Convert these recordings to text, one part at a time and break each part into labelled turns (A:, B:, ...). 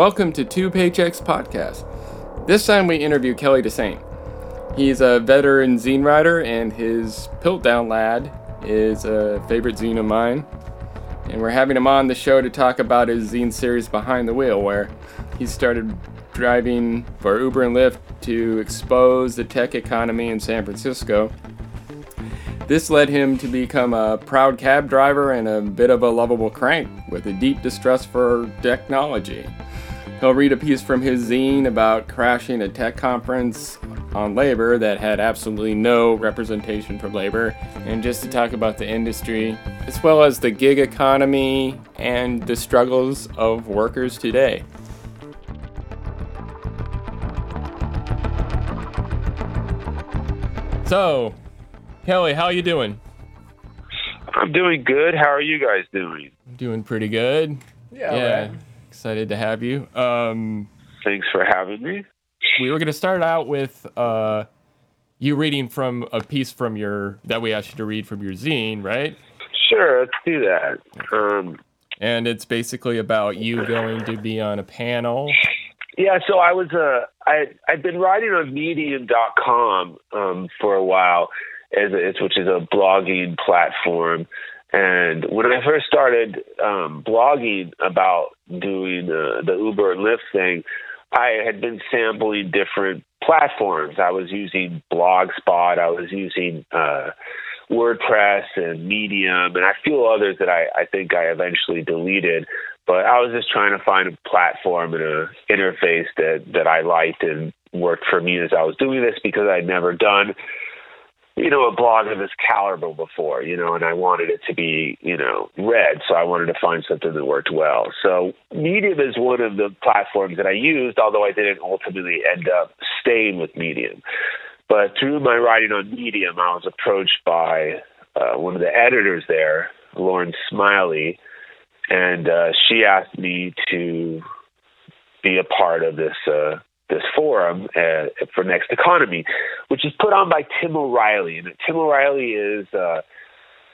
A: Welcome to Two Paychecks Podcast. This time we interview Kelly Dessaint. He's a veteran zine writer, and his Piltdown Lad is a favorite zine of mine. And we're having him on the show to talk about his zine series Behind the Wheel, where he started driving for Uber and Lyft to expose the tech economy in San Francisco. This led him to become a proud cab driver and a bit of a lovable crank with a deep distrust for technology. He'll read a piece from his zine about crashing a tech conference on labor that had absolutely no representation for labor, and just to talk about the industry, as well as the gig economy and the struggles of workers today. So, Kelly, how are you doing?
B: I'm doing good. How are you guys doing?
A: Doing pretty good.
C: Yeah.
A: Yeah. Excited to have you. Um,
B: Thanks for having me.
A: we were going to start out with uh, you reading from a piece from your that we asked you to read from your zine, right?
B: Sure, let's do that. Um,
A: And it's basically about you going to be on a panel.
B: yeah, so I was uh, I I've been writing on Medium.com um, for a while, as a, it's, which is a blogging platform. And when I first started um, blogging about doing uh, the Uber and Lyft thing, I had been sampling different platforms. I was using Blogspot. I was using uh, WordPress and Medium, and a few others that I, I think I eventually deleted. But I was just trying to find a platform and a interface that that I liked and worked for me as I was doing this because I'd never done you know, a blog of this caliber before, you know, and I wanted it to be, you know, read. So I wanted to find something that worked well. So Medium is one of the platforms that I used, although I didn't ultimately end up staying with Medium. But through my writing on Medium, I was approached by uh, one of the editors there, Lauren Smiley, and uh, she asked me to be a part of this uh, this forum uh, for Next Economy, which is put on by Tim O'Reilly. And Tim O'Reilly is uh,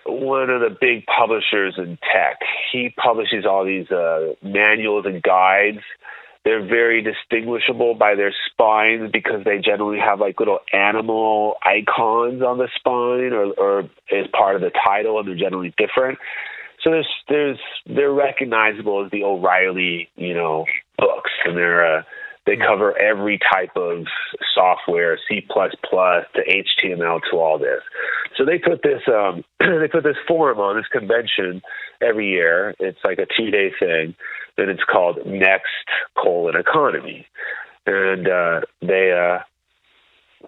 B: one of the big publishers in tech. He publishes all these uh, manuals and guides. They're very distinguishable by their spines because they generally have like little animal icons on the spine or, or as part of the title, and they're generally different. So there's there's they're recognizable as the O'Reilly, you know, books, and they're uh, they cover every type of software, C++ to HTML to all this. So they put this um, they put this forum on this convention every year. It's like a two day thing, and it's called Next Colon Economy, and uh, they uh,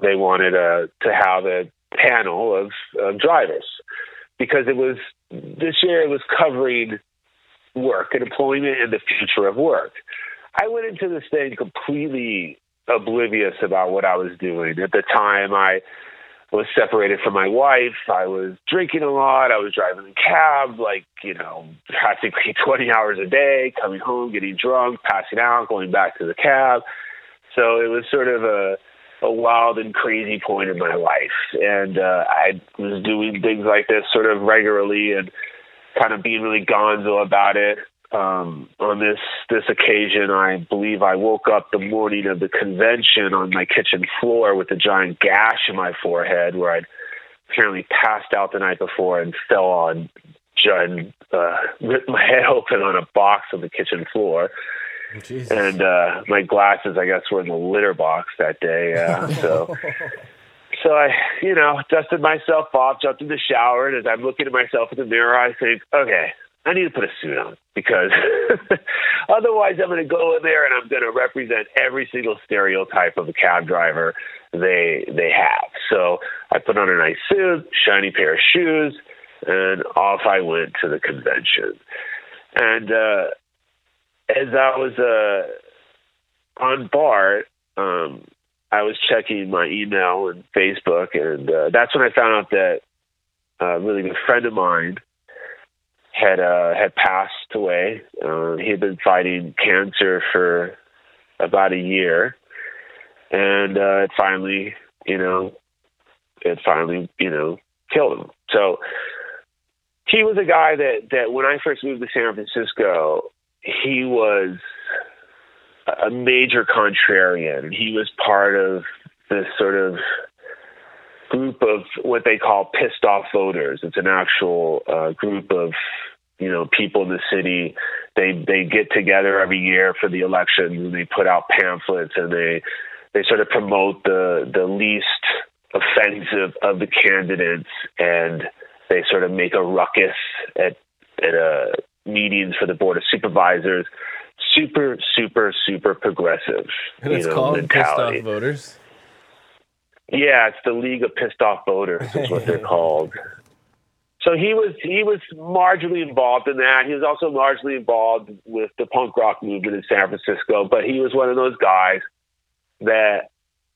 B: they wanted uh, to have a panel of, of drivers because it was this year it was covering work and employment and the future of work. I went into this thing completely oblivious about what I was doing. At the time, I was separated from my wife. I was drinking a lot. I was driving a cab, like, you know, practically 20 hours a day, coming home, getting drunk, passing out, going back to the cab. So it was sort of a, a wild and crazy point in my life. And uh, I was doing things like this sort of regularly and kind of being really gonzo about it um, on this this occasion, I believe I woke up the morning of the convention on my kitchen floor with a giant gash in my forehead, where I'd apparently passed out the night before and fell on and uh, ripped my head open on a box on the kitchen floor.
C: Jesus.
B: And uh, my glasses, I guess, were in the litter box that day. Uh, so. So I, you know, dusted myself off, jumped in the shower, and as I'm looking at myself in the mirror, I think, okay, I need to put a suit on because otherwise I'm going to go in there and I'm going to represent every single stereotype of a cab driver they they have. So I put on a nice suit, shiny pair of shoes, and off I went to the convention. And uh, as I was uh, on BART, um, I was checking my email and Facebook, and uh, that's when I found out that a really good friend of mine had uh, had passed away. Uh, he had been fighting cancer for about a year, and uh, it finally, you know, it finally, you know, killed him. So he was a guy that that when I first moved to San Francisco, he was a major contrarian. He was part of this sort of group of what they call pissed off voters. It's an actual uh, group of you know people in the city. They they get together every year for the elections and they put out pamphlets and they they sort of promote the the least offensive of the candidates and they sort of make a ruckus at at uh, meetings for the board of supervisors. Super, super, super progressive.
C: And it's
B: know,
C: called
B: mentality.
C: pissed off voters.
B: Yeah, it's the League of Pissed Off Voters is what they're called. So he was he was marginally involved in that. He was also largely involved with the punk rock movement in San Francisco, but he was one of those guys that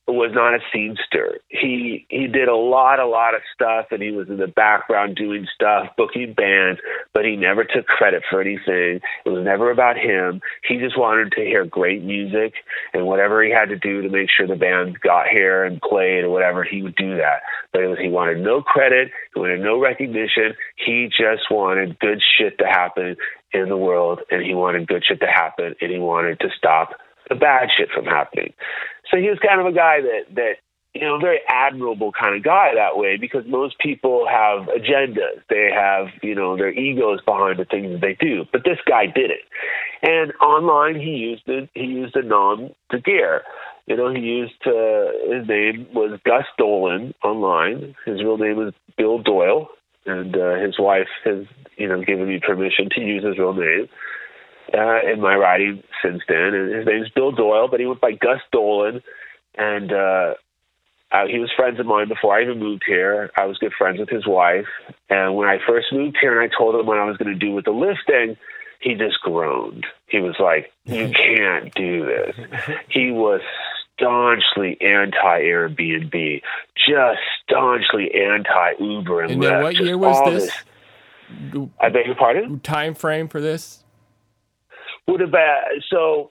B: was not a scenester. He he did a lot, a lot of stuff, and he was in the background doing stuff, booking bands, but he never took credit for anything. It was never about him. He just wanted to hear great music, and whatever he had to do to make sure the band got here and played or whatever, he would do that. But was he wanted no credit, he wanted no recognition. He just wanted good shit to happen in the world, and he wanted good shit to happen, and he wanted to stop the bad shit from happening. So he was kind of a guy that that you know, very admirable kind of guy that way because most people have agendas. They have, you know, their egos behind the things that they do. But this guy did it. And online he used it he used a nom de guerre. You know, he used uh, his name was Gus Dolan online. His real name was Bill Doyle, and uh, his wife has, you know, given me permission to use his real name uh, in my writing since then. And his name's Bill Doyle, but he went by Gus Dolan, and uh, uh, he was friends of mine before I even moved here. I was good friends with his wife, and when I first moved here, and I told him what I was going to do with the listing, he just groaned. He was like, "You can't do this." He was staunchly anti Airbnb, just staunchly anti Uber and,
A: And then
B: Lyft.
A: what year was
B: all
A: this?
B: I beg your pardon.
A: Time frame for this?
B: Would have so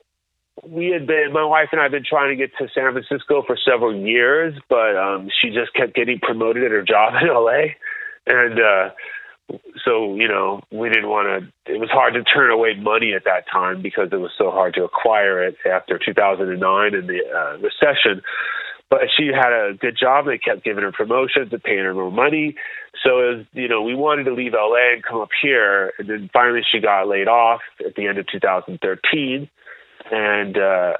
B: we had been my wife and I had been trying to get to San Francisco for several years, but um she just kept getting promoted at her job in LA and uh so you know we didn't want to it was hard to turn away money at that time because it was so hard to acquire it after 2009 and the uh, recession. But she had a good job. They kept giving her promotions and paying her more money so it was you know we wanted to leave la and come up here. And then finally she got laid off at the end of 2013 and uh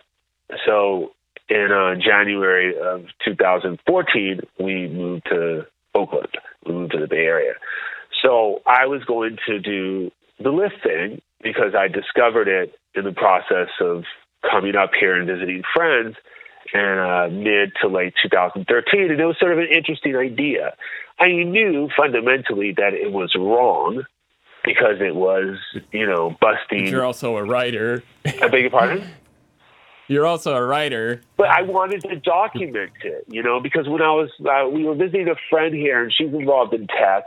B: so in uh, January of 2014 we moved to Oakland. We moved to the Bay Area. So I was going to do the Lyft thing because I discovered it in the process of coming up here and visiting friends in uh, mid to late 2013. And it was sort of an interesting idea. I knew fundamentally that it was wrong because it was, you know, busting.
A: You're also a writer.
B: I beg your pardon?
A: You're also a writer.
B: but I wanted to document it, you know, because when I was, uh, we were visiting a friend here and she's involved in tech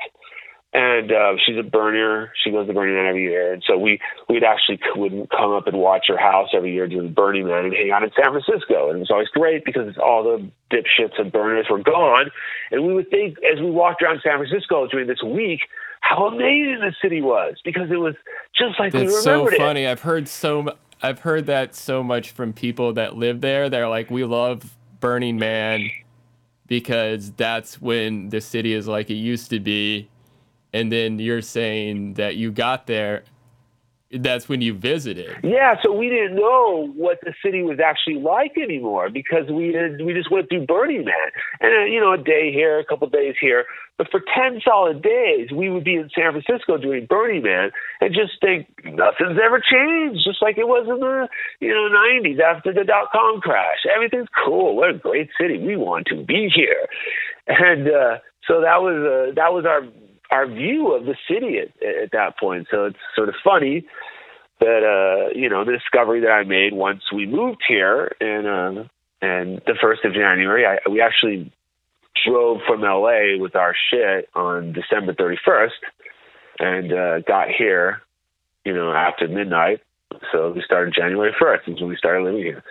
B: and uh, she's a burner. She goes to Burning Man every year, and so we we'd actually would come up and watch her house every year during Burning Man and hang out in San Francisco, and it was always great because all the dipshits and burners were gone, and we would think as we walked around San Francisco during this week how amazing the city was because it was just like we
A: That's so
B: remembered it.
A: funny. I've heard so I've heard that so much from people that live there. They're like, we love Burning Man because that's when the city is like it used to be. And then you're saying that you got there. That's when you visited.
B: Yeah, so we didn't know what the city was actually like anymore because we we just went through Burning Man, and uh, you know, a day here, a couple days here. But for ten solid days, we would be in San Francisco doing Burning Man and just think nothing's ever changed, just like it was in the you know '90s after the dot com crash. Everything's cool. What a great city. We want to be here, and uh, so that was uh, that was our our view of the city at, at that point. So it's sort of funny that uh, you know the discovery that I made once we moved here, and uh, and the first of January, I, we actually drove from LA with our shit on December 31st, and uh, got here, you know, after midnight. So we started January 1st, is when we started living here.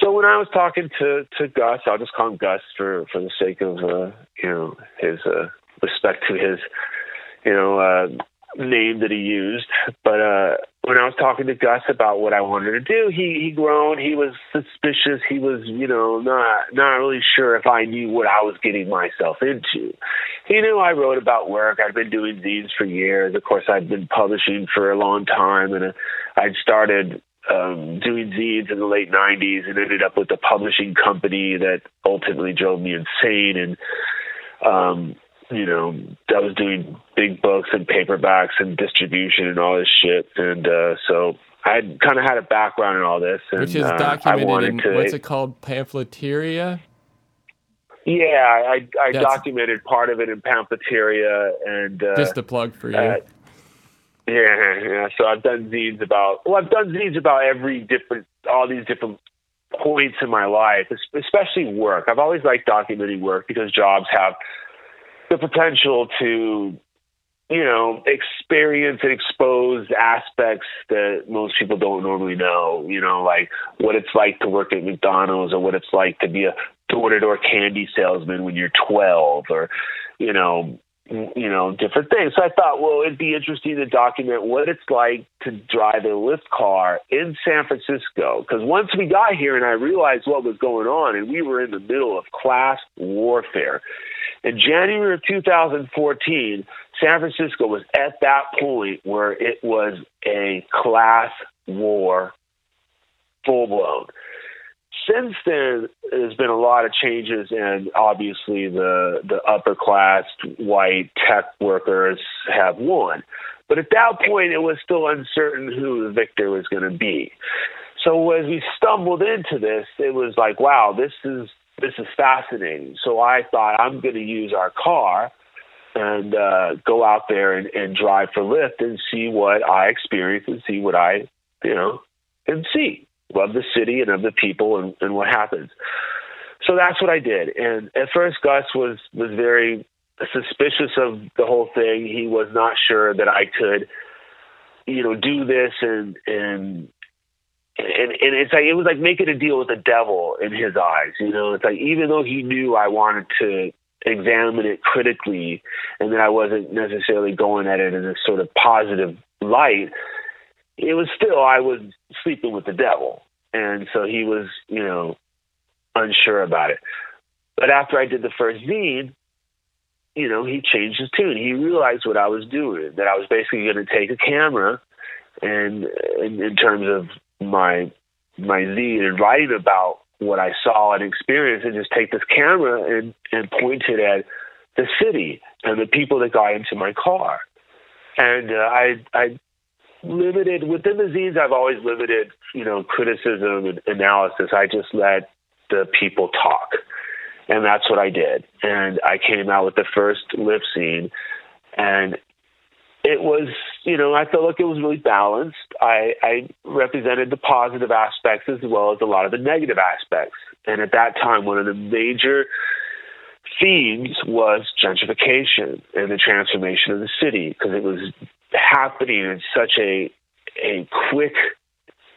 B: So when I was talking to to Gus, I'll just call him Gus for for the sake of uh, you know his uh, respect to his you know uh, name that he used. But uh, when I was talking to Gus about what I wanted to do, he he groaned. He was suspicious. He was, you know, not not really sure if I knew what I was getting myself into. He knew I wrote about work. I'd been doing zines for years. Of course, I'd been publishing for a long time, and uh, I'd started um, doing zines in the late '90s, and ended up with a publishing company that ultimately drove me insane. And um, you know, I was doing big books and paperbacks and distribution and all this shit. And uh, so I kind of had a background in all this. And,
A: Which is
B: uh,
A: documented in,
B: to,
A: what's it called? Pamphleteria?
B: Yeah, I, I documented part of it in Pamphleteria. and uh,
A: Just a plug for you.
B: Yeah, yeah. So I've done zines about, well, I've done zines about every different, all these different points in my life, especially work. I've always liked documenting work because jobs have the potential to you know, experience and expose aspects that most people don't normally know. You know, like what it's like to work at McDonald's or what it's like to be a door to door candy salesman when you're 12 or, you know, you know, different things. So I thought, well, it'd be interesting to document what it's like to drive a Lyft car in San Francisco. Because once we got here and I realized what was going on, and we were in the middle of class warfare. In January of 2014, San Francisco was at that point where it was a class war full blown. Since then, there's been a lot of changes, and obviously the the upper class white tech workers have won. But at that point, it was still uncertain who the victor was going to be. So as we stumbled into this, it was like, wow, this is this is fascinating. So I thought I'm going to use our car and uh, go out there and, and drive for Lyft and see what I experience and see what I, you know, and see of the city and of the people and, and what happens. So that's what I did. And at first, Gus was was very suspicious of the whole thing. He was not sure that I could, you know, do this and and and, and it's like it was like making a deal with the devil in his eyes. You know, it's like even though he knew I wanted to examine it critically and that I wasn't necessarily going at it in a sort of positive light, it was still I was sleeping with the devil. And so he was, you know, unsure about it. But after I did the first zine, you know, he changed his tune. He realized what I was doing, that I was basically going to take a camera and in, in terms of my my zine and writing about what I saw and experienced, and just take this camera and and point it at the city and the people that got into my car. And uh, I I limited within the zines. I've always limited, you know, criticism and analysis. I just let the people talk, and that's what I did. And I came out with the first Lyft zine, and it was, you know, I felt like it was really balanced. I, I represented the positive aspects as well as a lot of the negative aspects. And at that time, one of the major themes was gentrification and the transformation of the city because it was happening in such a a quick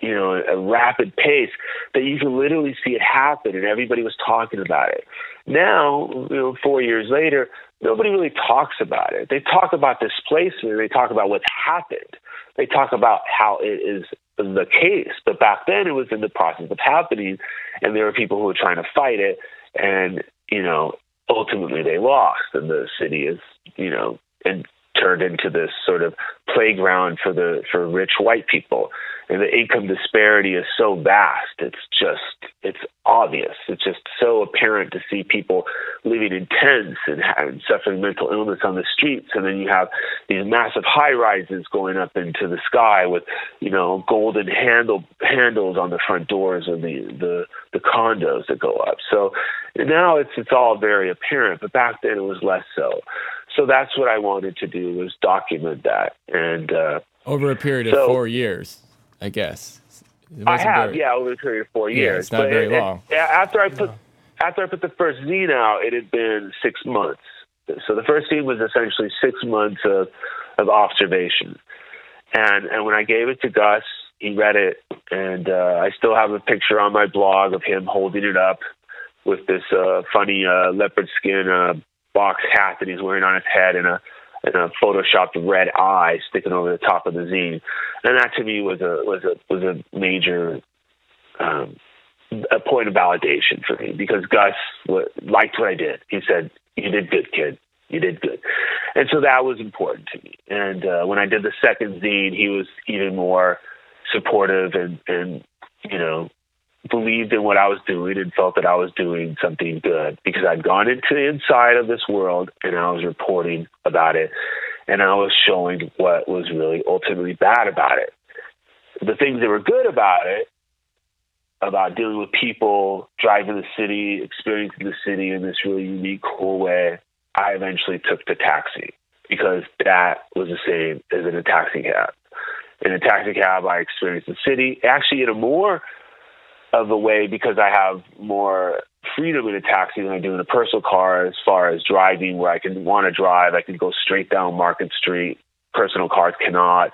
B: you know a rapid pace that you can literally see it happen and everybody was talking about it now you know 4 years later nobody really talks about it. They talk about displacement. They talk about what's happened. They talk about how it is the case. But back then, it was in the process of happening, and there were people who were trying to fight it, and you know, ultimately they lost, and the city is, you know, and turned into this sort of playground for the for rich white people and the income disparity is so vast. It's just, it's obvious. It's just so apparent to see people living in tents and, and suffering mental illness on the streets. And then you have these massive high rises going up into the sky with, you know, golden handle handles on the front doors of the, the, the condos that go up. So now it's, it's all very apparent, but back then it was less so. So that's what I wanted to do was document that. And, uh,
A: over a period of so, four years. I guess.
B: I have, very, yeah, over a period of four
A: yeah,
B: years.
A: It's not
B: but
A: very
B: it,
A: long.
B: It, after I put after I put the first zine out, it had been six months. So the first zine was essentially six months of of observation, and and when I gave it to Gus, he read it, and uh, I still have a picture on my blog of him holding it up with this uh, funny uh, leopard skin uh, box hat that he's wearing on his head and a and a photoshopped red eye sticking over the top of the zine, and that to me was a was a was a major um, a point of validation for me because Gus liked what I did. He said, "You did good, kid. You did good," and so that was important to me. And uh, when I did the second zine, he was even more supportive and and you know believed in what I was doing and felt that I was doing something good because I'd gone into the inside of this world and I was reporting about it and I was showing what was really ultimately bad about it. The things that were good about it, about dealing with people, driving the city, experiencing the city in this really unique, cool way, I eventually took the taxi because that was the same as in a taxi cab. In a taxi cab, I experienced the city actually in a more of a way because I have more freedom in a taxi than I do in a personal car as far as driving where I can want to drive. I can go straight down Market Street. Personal cars cannot.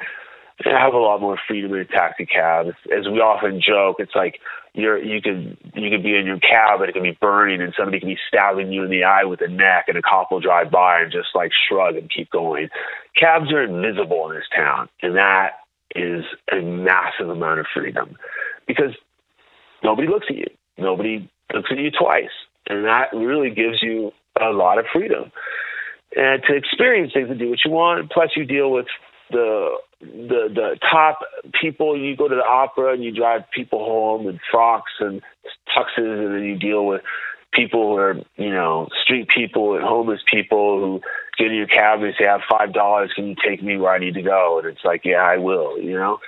B: I have a lot more freedom in a taxi cab. As we often joke, it's like you're you could you could be in your cab and it can be burning and somebody can be stabbing you in the eye with a neck and a cop will drive by and just like shrug and keep going. Cabs are invisible in this town and that is a massive amount of freedom because nobody looks at you. Nobody looks at you twice. And that really gives you a lot of freedom. And to experience things and do what you want. Plus you deal with the the the top people you go to the opera and you drive people home in frocks and tuxes and then you deal with people who are you know street people and homeless people who get in your cab and say I have five dollars can you take me where I need to go and it's like yeah I will you know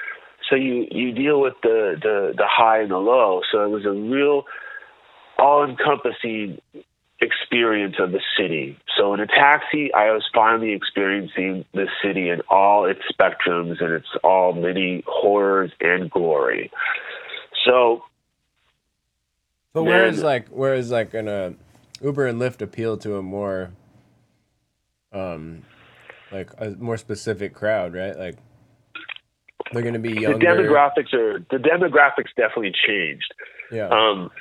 B: so you you deal with the the the high and the low. So it was a real all encompassing experience of the city. So in a taxi, I was finally experiencing the city in all its spectrums and its all many horrors and glory. So
C: But whereas like whereas like in a Uber and Lyft appeal to a more um like a more specific crowd, right? Like they're going to be younger.
B: The demographics are the demographics definitely changed.
C: Yeah.
B: Um,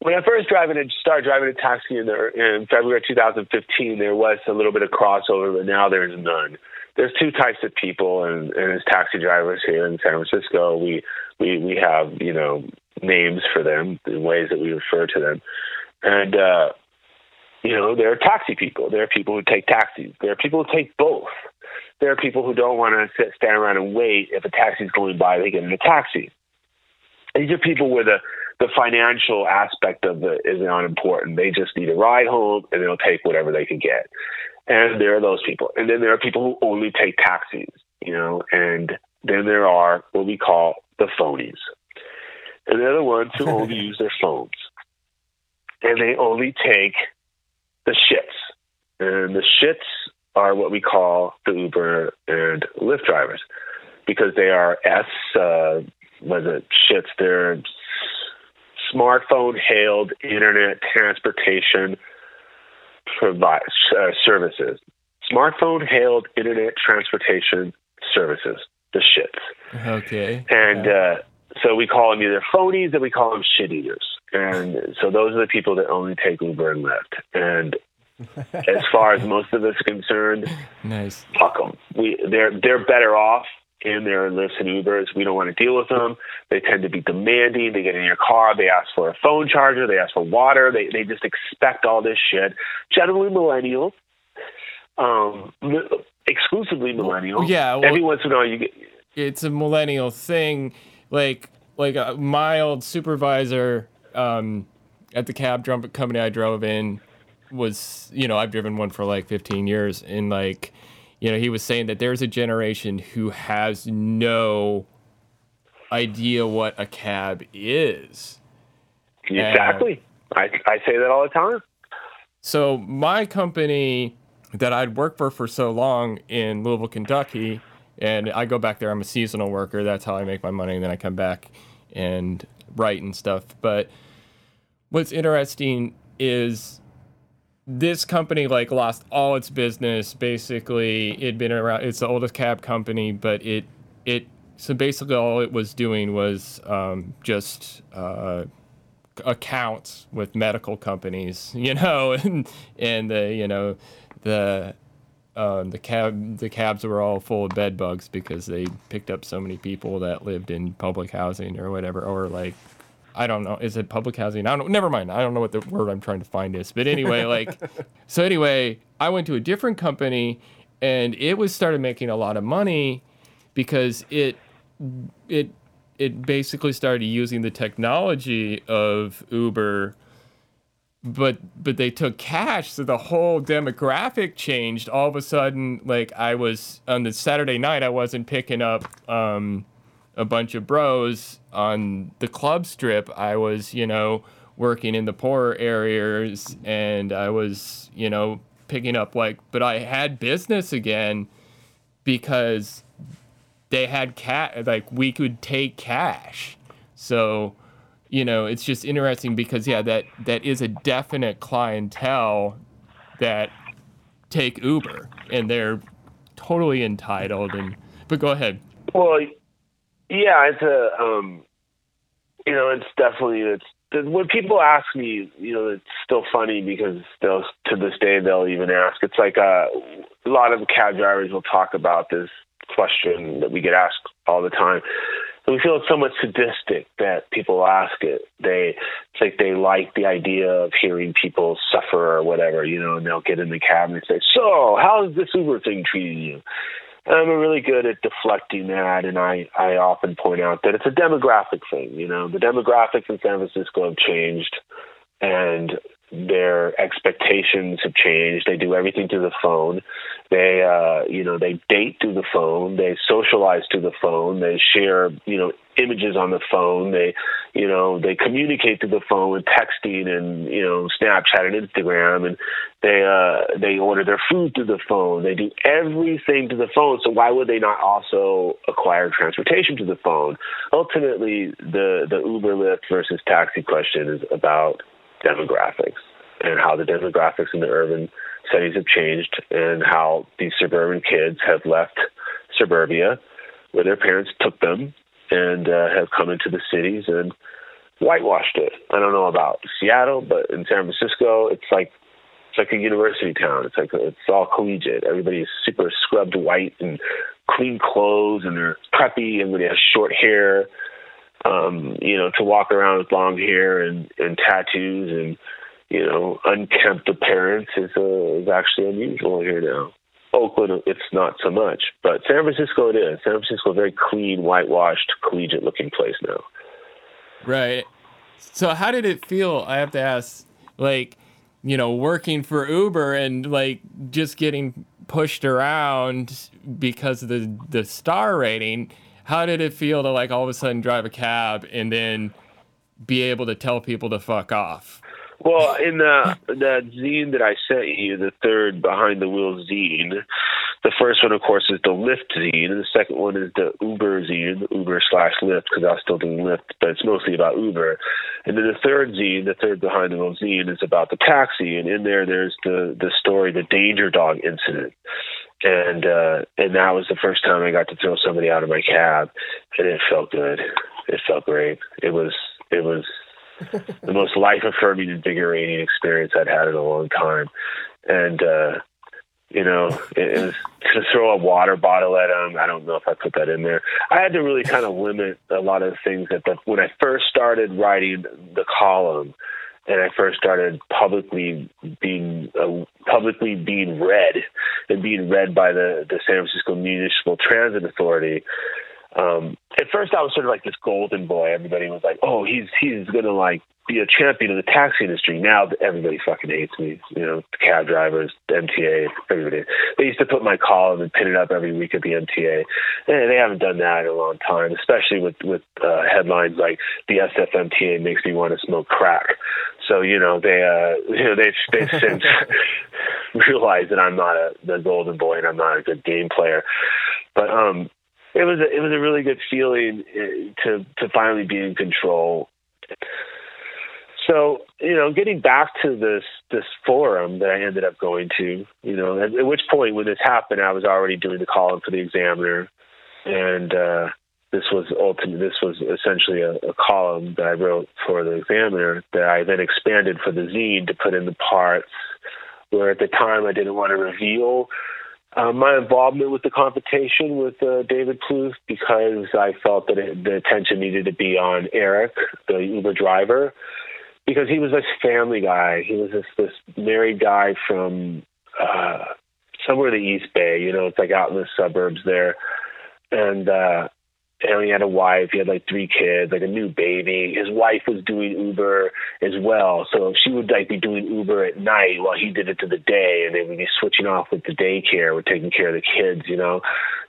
B: when I first driving and started driving a taxi in, the, in February 2015, there was a little bit of crossover, but now there's none. There's two types of people, and, and as taxi drivers here in San Francisco, we we we have you know names for them in ways that we refer to them, and uh, you know there are taxi people. There are people who take taxis. There are people who take both there are people who don't want to sit, stand around and wait. If a taxi's going by, they get in a taxi. These are people where the, the financial aspect of it is not important. They just need a ride home and they'll take whatever they can get. And there are those people. And then there are people who only take taxis, you know, and then there are what we call the phonies. And they're the ones who only use their phones. And they only take the shits. And the shits are what we call the Uber and Lyft drivers because they are S, uh, was it shits? They're smartphone hailed internet transportation provide, uh, services. Smartphone hailed internet transportation services, the shits.
A: Okay.
B: And yeah. uh, so we call them either phonies or we call them shit eaters. And so those are the people that only take Uber and Lyft. And as far as most of us are concerned.
A: Nice.
B: Fuck them. We they're they're better off in their Lyfts and Ubers. We don't want to deal with them. They tend to be demanding. They get in your car. They ask for a phone charger. They ask for water. They they just expect all this shit. Generally millennials. Um, exclusively millennials.
A: Yeah. Well,
B: Every once in a while you get.
A: It's a millennial thing. Like like a, my old supervisor um, at the cab company I drove in was, you know, I've driven one for like 15 years, and like, you know, he was saying that there's a generation who has no idea what a cab is.
B: Exactly. I, I say that all the time.
A: So my company that I'd worked for for so long in Louisville, Kentucky, and I go back there. I'm a seasonal worker. That's how I make my money. And then I come back and write and stuff. But what's interesting is this company like lost all its business. Basically, it'd been around. It's the oldest cab company, but it it so basically all it was doing was um, just uh, accounts with medical companies, you know, and and the you know the um, the cab the cabs were all full of bed bugs because they picked up so many people that lived in public housing or whatever, or like I don't know. Is it public housing? I don't. Never mind. I don't know what the word I'm trying to find is. But anyway, like, so anyway, I went to a different company, and it was started making a lot of money because it it it basically started using the technology of Uber but but they took cash so the whole demographic changed all of a sudden like i was on the saturday night i wasn't picking up um, a bunch of bros on the club strip i was you know working in the poorer areas and i was you know picking up like but i had business again because they had cat like we could take cash so you know, it's just interesting because yeah, that that is a definite clientele that take Uber and they're totally entitled and but go ahead.
B: Well, yeah, it's a um you know, it's definitely it's when people ask me, you know, it's still funny because they'll to this day they'll even ask. It's like uh, a lot of cab drivers will talk about this question that we get asked all the time we feel it's somewhat sadistic that people ask it. They it's like they like the idea of hearing people suffer or whatever, you know, and they'll get in the cab and say, "So, how's this Uber thing treating you?" I'm really good at deflecting that, and I I often point out that it's a demographic thing. You know, the demographics in San Francisco have changed, and their expectations have changed. They do everything through the phone. They, uh, you know, they date through the phone. They socialize through the phone. They share, you know, images on the phone. They, you know, they communicate through the phone with texting and you know Snapchat and Instagram, and they uh, they order their food through the phone. They do everything to the phone. So why would they not also acquire transportation to the phone? Ultimately, the the Uber Lyft versus taxi question is about demographics and how the demographics in the urban settings have changed and how these suburban kids have left suburbia where their parents took them and uh, have come into the cities and whitewashed it. I don't know about Seattle, but in San Francisco, it's like it's like a university town. It's like it's all collegiate. Everybody is super scrubbed white and clean clothes, and they're preppy. Everybody has short hair um, you know, to walk around with long hair and, and tattoos and, you know, unkempt appearance is, uh, is actually unusual here now. Oakland, it's not so much, but San Francisco it is. San Francisco, a very clean, whitewashed, collegiate-looking place now.
A: Right. So, how did it feel? I have to ask, like, you know, working for Uber and like just getting pushed around because of the the star rating how did it feel to like all of a sudden drive a cab and then be able to tell people to fuck off?
B: Well, in the the zine that I sent you, the third behind the wheel zine, the first one, of course, is the Lyft zine, and the second one is the Uber zine, Uber slash Lyft, because I was still doing Lyft, but it's mostly about Uber. And then the third zine, the third behind the wheel zine, is about the taxi, and in there, there's the the story, the Danger Dog incident and uh, and that was the first time I got to throw somebody out of my cab, and it felt good. It felt great. It was it was the most life affirming, invigorating experience I'd had in a long time, and uh, you know, it, it was to throw a water bottle at him. I don't know if I put that in there. I had to really kind of limit a lot of things that the, when I first started writing the column and I first started publicly being uh, publicly being read and being read by the the San Francisco Municipal Transit Authority. Um, at first, I was sort of like this golden boy. Everybody was like, "Oh, he's he's gonna like be a champion of the taxi industry. Now everybody fucking hates me. You know, the cab drivers, the MTA, everybody. They used to put my column and pin it up every week at the MTA, and they haven't done that in a long time. Especially with with uh, headlines like the SFMTA makes me want to smoke crack. So you know they uh you know they've they've since realized that I'm not a the golden boy and I'm not a good game player. But um it was a, it was a really good feeling eh, to to finally be in control. So you know, getting back to this this forum that I ended up going to, you know, at, at which point when this happened, I was already doing the column for the Examiner, and uh, this was ultimately this was essentially a, a column that I wrote for the Examiner that I then expanded for the zine to put in the parts where at the time I didn't want to reveal uh, my involvement with the confrontation with uh, David Plouffe because I felt that it, the attention needed to be on Eric, the Uber driver, because he was this family guy. He was this this married guy from uh, somewhere in the East Bay. You know, it's like out in the suburbs there, and uh, he had a wife. He had like three kids, like a new baby. His wife was doing Uber as well, so she would like be doing Uber at night while he did it to the day, and they would be switching off with the daycare, with taking care of the kids, you know.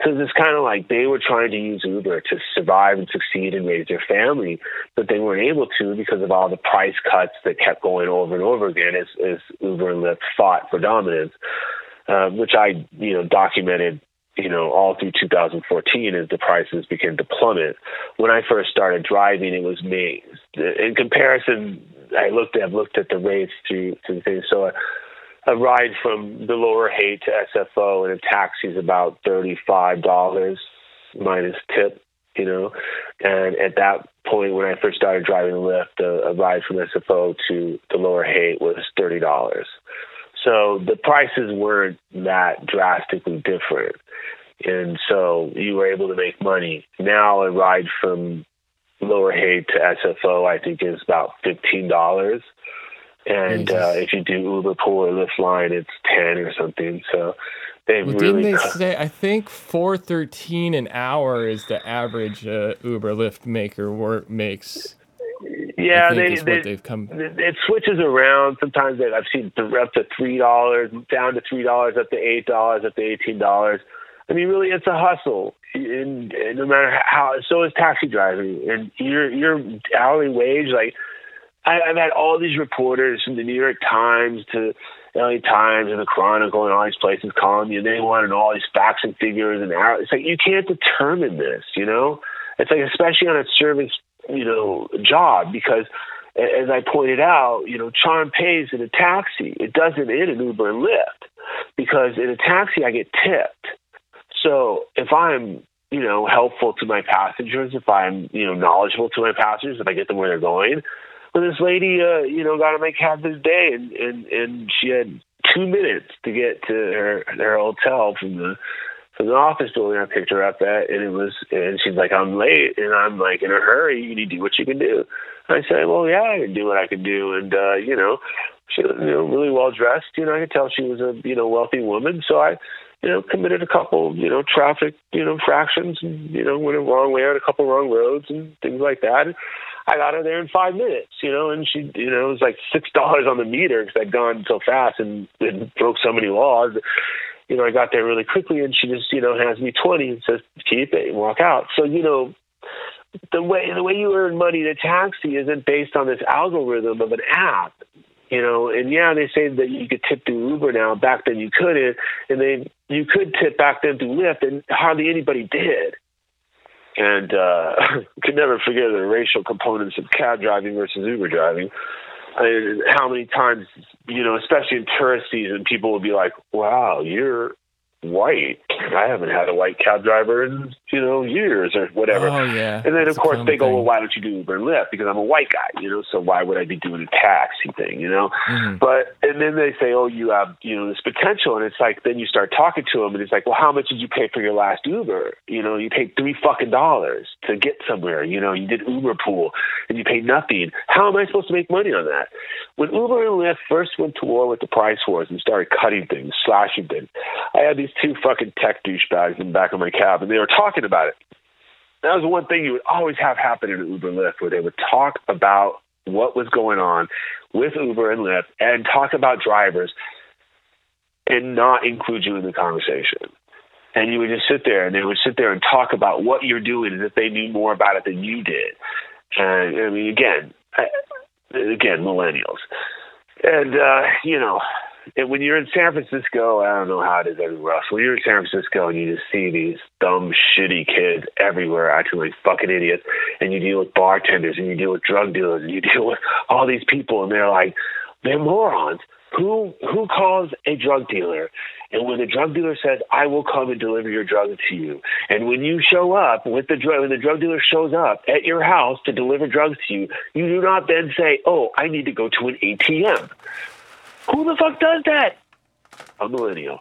B: So it's kind of like they were trying to use Uber to survive and succeed and raise their family, but they weren't able to because of all the price cuts that kept going over and over again as, as Uber and Lyft fought for dominance. Uh, which I, you know, documented you know, all through 2014 as the prices began to plummet. When I first started driving, it was me. In comparison, I looked I've looked at the rates through through things. So a, a ride from the Lower Haight to SFO in a taxi is about thirty five dollars minus tip. You know, and at that point when I first started driving Lyft, a, a ride from SFO to the Lower Haight was thirty dollars. So the prices weren't that drastically different. And so you were able to make money. Now a ride from Lower Haight to SFO, I think, is about fifteen dollars. And uh, if you do Uber Pool or Lyft Line, it's ten or something. So they well, really.
A: Didn't they say? I think four thirteen an hour is the average uh, Uber Lyft maker work makes.
B: Yeah, they, they, they've come. It switches around. Sometimes I've seen up to three dollars, down to three dollars, up to eight dollars, up to eighteen dollars. I mean, really, it's a hustle. And, and no matter how, so is taxi driving. And your your hourly wage, like I, I've had all these reporters from the New York Times to LA Times and the Chronicle and all these places calling you. And they wanted all these facts and figures and hours. It's like you can't determine this, you know. It's like especially on a service, you know, job because as I pointed out, you know, charm pays in a taxi. It doesn't in an Uber and Lyft because in a taxi I get tipped. So if I'm, you know, helpful to my passengers, if I'm, you know, knowledgeable to my passengers, if I get them where they're going, well, this lady, uh, you know, got to make cab this day, and and and she had two minutes to get to her their hotel from the from the office building I picked her up at, and it was, and she's like, I'm late, and I'm like, in a hurry, you need to do what you can do. I said, well, yeah, I can do what I can do, and uh, you know, she was, you know, really well dressed. You know, I could tell she was a, you know, wealthy woman, so I you know, committed a couple, you know, traffic, you know, infractions and, you know, went a wrong way on a couple wrong roads and things like that. I got her there in five minutes, you know, and she, you know, it was like six dollars on the meter because I'd gone so fast and, and broke so many laws. You know, I got there really quickly, and she just, you know, hands me twenty and says, "Keep it," and walk out. So, you know, the way the way you earn money in a taxi isn't based on this algorithm of an app you know, and yeah, they say that you could tip through Uber now. Back then you couldn't, and they you could tip back then through Lyft, and hardly anybody did. And uh, could never forget the racial components of cab driving versus Uber driving. I how many times, you know, especially in tourist season, people would be like, "Wow, you're white. I haven't had a white cab driver in you know years or whatever.
A: Oh yeah.
B: And then of course they go, well, why don't you do Uber and Lyft? Because I'm a white guy, you know. So why would I be doing a taxi thing, you know? Mm-hmm. But and then they say, oh, you have you know this potential, and it's like then you start talking to them, and it's like, well, how much did you pay for your last Uber? You know, you paid three fucking dollars to get somewhere. You know, you did Uber pool, and you paid nothing. How am I supposed to make money on that? When Uber and Lyft first went to war with the price wars and started cutting things, slashing things, I had these two fucking tech douchebags in the back of my cab, and they were talking about it. That was one thing you would always have happen in Uber Lyft, where they would talk about what was going on with Uber and Lyft and talk about drivers and not include you in the conversation. And you would just sit there and they would sit there and talk about what you're doing as if they knew more about it than you did. And I mean, again, again, millennials. And, uh, you know, and when you're in San Francisco, I don't know how it is everywhere else. When you're in San Francisco and you just see these dumb, shitty kids everywhere acting like fucking idiots, and you deal with bartenders and you deal with drug dealers and you deal with all these people, and they're like, they're morons. Who who calls a drug dealer? And when the drug dealer says, "I will come and deliver your drugs to you," and when you show up with the drug, when the drug dealer shows up at your house to deliver drugs to you, you do not then say, "Oh, I need to go to an ATM." Who the fuck does that? A millennial.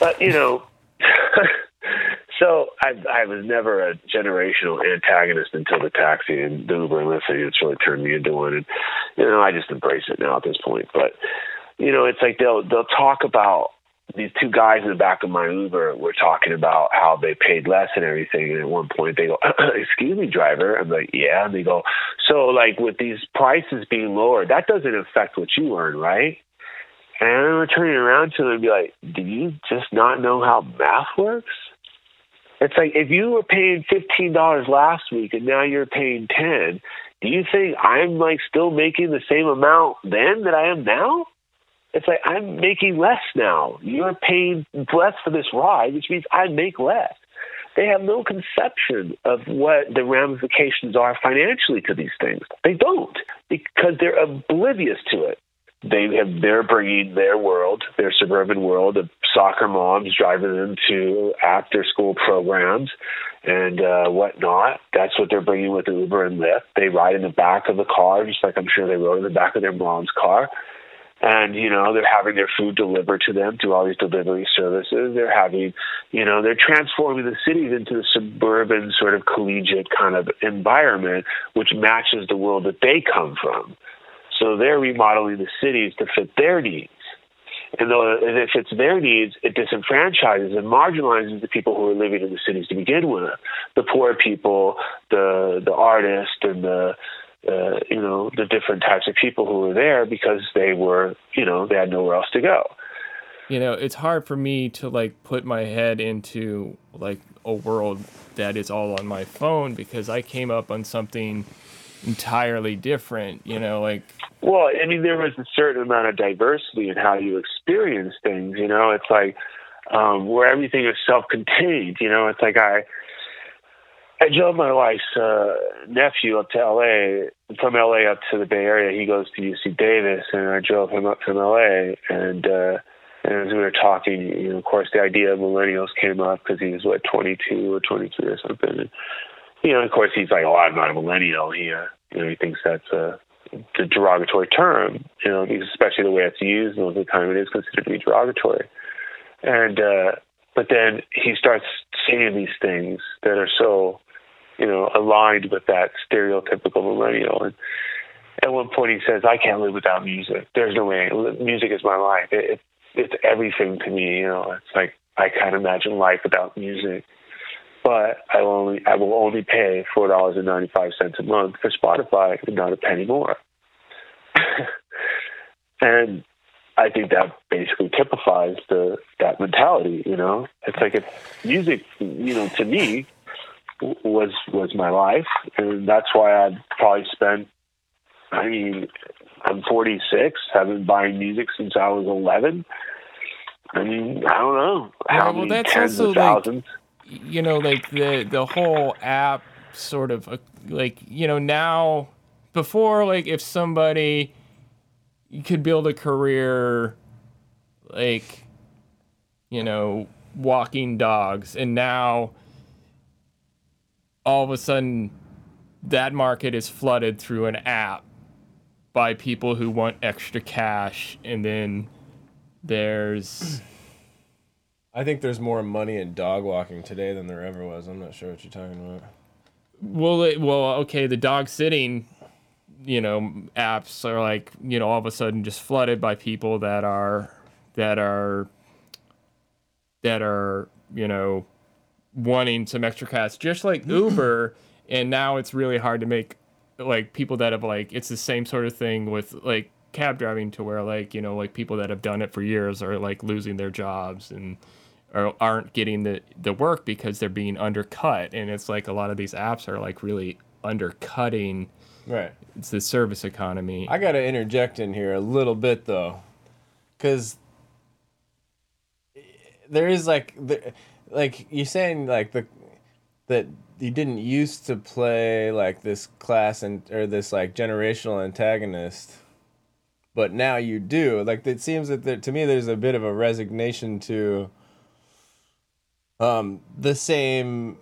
B: But, you know, so I, I was never a generational antagonist until the taxi and the Uber and Lyft thing. It's really turned me into one, and you know I just embrace it now at this point. But you know, it's like they'll they'll talk about these two guys in the back of my Uber were talking about how they paid less and everything. And at one point they go, "Excuse me, driver." I'm like, "Yeah." And they go, "So like with these prices being lower, that doesn't affect what you earn, right?" And I'm turning around to them and be like, "Do you just not know how math works?" It's like if you were paying fifteen dollars last week and now you're paying ten, do you think I'm like still making the same amount then that I am now? It's like I'm making less now. You're paying less for this ride, which means I make less. They have no conception of what the ramifications are financially to these things. They don't because they're oblivious to it. They have they're bringing their world, their suburban world of soccer moms, driving them to after school programs and uh, whatnot. That's what they're bringing with Uber and Lyft. They ride in the back of the car, just like I'm sure they rode in the back of their mom's car and you know they're having their food delivered to them through all these delivery services they're having you know they're transforming the cities into a suburban sort of collegiate kind of environment which matches the world that they come from so they're remodeling the cities to fit their needs and though if it fits their needs, it disenfranchises and marginalizes the people who are living in the cities to begin with, the poor people, the the artists, and the uh, you know, the different types of people who were there because they were, you know, they had nowhere else to go.
A: You know, it's hard for me to like put my head into like a world that is all on my phone because I came up on something entirely different, you know, like
B: well, I mean there was a certain amount of diversity in how you experience things, you know, it's like um where everything is self-contained, you know, it's like I I drove my wife's uh, nephew up to LA, from LA up to the Bay Area. He goes to UC Davis, and I drove him up from LA. And uh, and as we were talking, you know, of course, the idea of millennials came up because he was what 22 or 23 or something. And, you know, of course, he's like, "Oh, I'm not a millennial." He, uh, you know, he thinks that's a the derogatory term. You know, especially the way it's used most of the time it is considered to be derogatory. And uh, but then he starts saying these things that are so you know, aligned with that stereotypical millennial. And at one point he says, I can't live without music. There's no way. Music is my life. It, it, it's everything to me. You know, it's like I can't imagine life without music. But I will only I will only pay four dollars and ninety five cents a month for Spotify and not a penny more. and I think that basically typifies the that mentality. You know, it's like if music, you know, to me, was was my life, and that's why I'd probably spent. I mean, I'm 46. I've been buying music since I was 11. I mean, I don't know how well, many tens of thousands.
A: Like, you know, like the the whole app sort of uh, like you know now before like if somebody could build a career like you know walking dogs and now all of a sudden that market is flooded through an app by people who want extra cash and then there's
C: I think there's more money in dog walking today than there ever was. I'm not sure what you're talking about.
A: Well, it, well, okay, the dog sitting, you know, apps are like, you know, all of a sudden just flooded by people that are that are that are, you know, wanting some extra cash, just like Uber. and now it's really hard to make like people that have like it's the same sort of thing with like cab driving to where like you know like people that have done it for years are like losing their jobs and or aren't getting the the work because they're being undercut. And it's like a lot of these apps are like really undercutting
C: right.
A: it's the service economy.
C: I gotta interject in here a little bit though because there is like there, like you're saying like the that you didn't used to play like this class and or this like generational antagonist but now you do. Like it seems that there, to me there's a bit of a resignation to um the same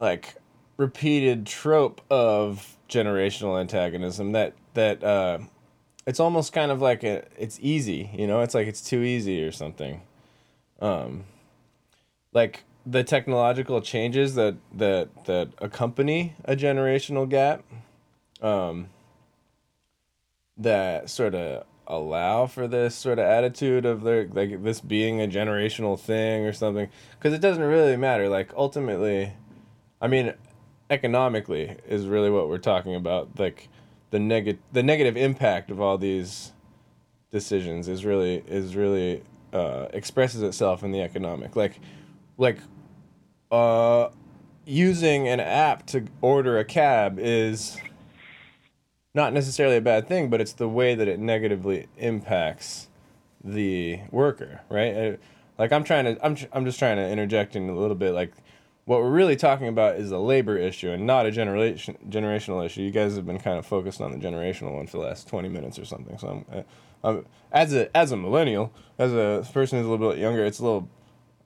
C: like repeated trope of generational antagonism that that uh it's almost kind of like a, it's easy you know? It's like it's too easy or something. Um like the technological changes that that that accompany a generational gap um that sort of allow for this sort of attitude of their like this being a generational thing or something? Because it doesn't really matter. Like ultimately i mean economically is really what we're talking about. Like the negative the negative impact of all these decisions is really is really uh, expresses itself in the economic. Like like uh using an app to order a cab is not necessarily a bad thing, but it's the way that it negatively impacts the worker, right? Uh, like I'm trying to, I'm, I'm just trying to interject in a little bit. Like what we're really talking about is a labor issue and not a generation generational issue. You guys have been kind of focused on the generational one for the last twenty minutes or something. So I'm, uh, I'm as a as a millennial, as a person who's a little bit younger, it's a little.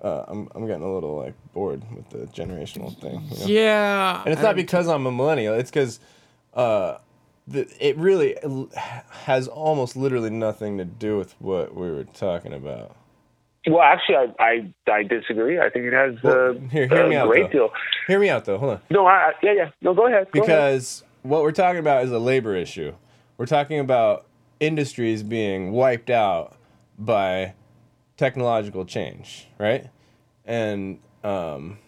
C: Uh, I'm I'm getting a little like bored with the generational thing.
A: You know? Yeah,
C: and it's not because I'm a millennial. It's because. Uh, the, it really has almost literally nothing to do with what we were talking about.
B: Well, actually, I I, I disagree. I think it has well, uh, here, hear me a out, great
C: though.
B: deal.
C: Hear me out, though. Hold on.
B: No, I, yeah, yeah. No, go ahead.
C: Go because ahead. what we're talking about is a labor issue. We're talking about industries being wiped out by technological change, right? And um,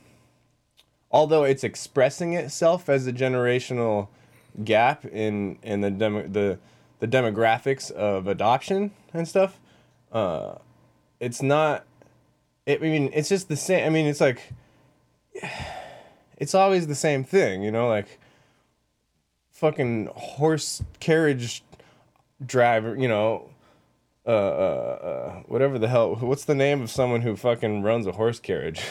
C: although it's expressing itself as a generational gap in in the demo, the the demographics of adoption and stuff. Uh, it's not. It, I mean, it's just the same. I mean, it's like. It's always the same thing, you know, like. Fucking horse carriage driver, you know, uh, uh, uh, whatever the hell. What's the name of someone who fucking runs a horse carriage?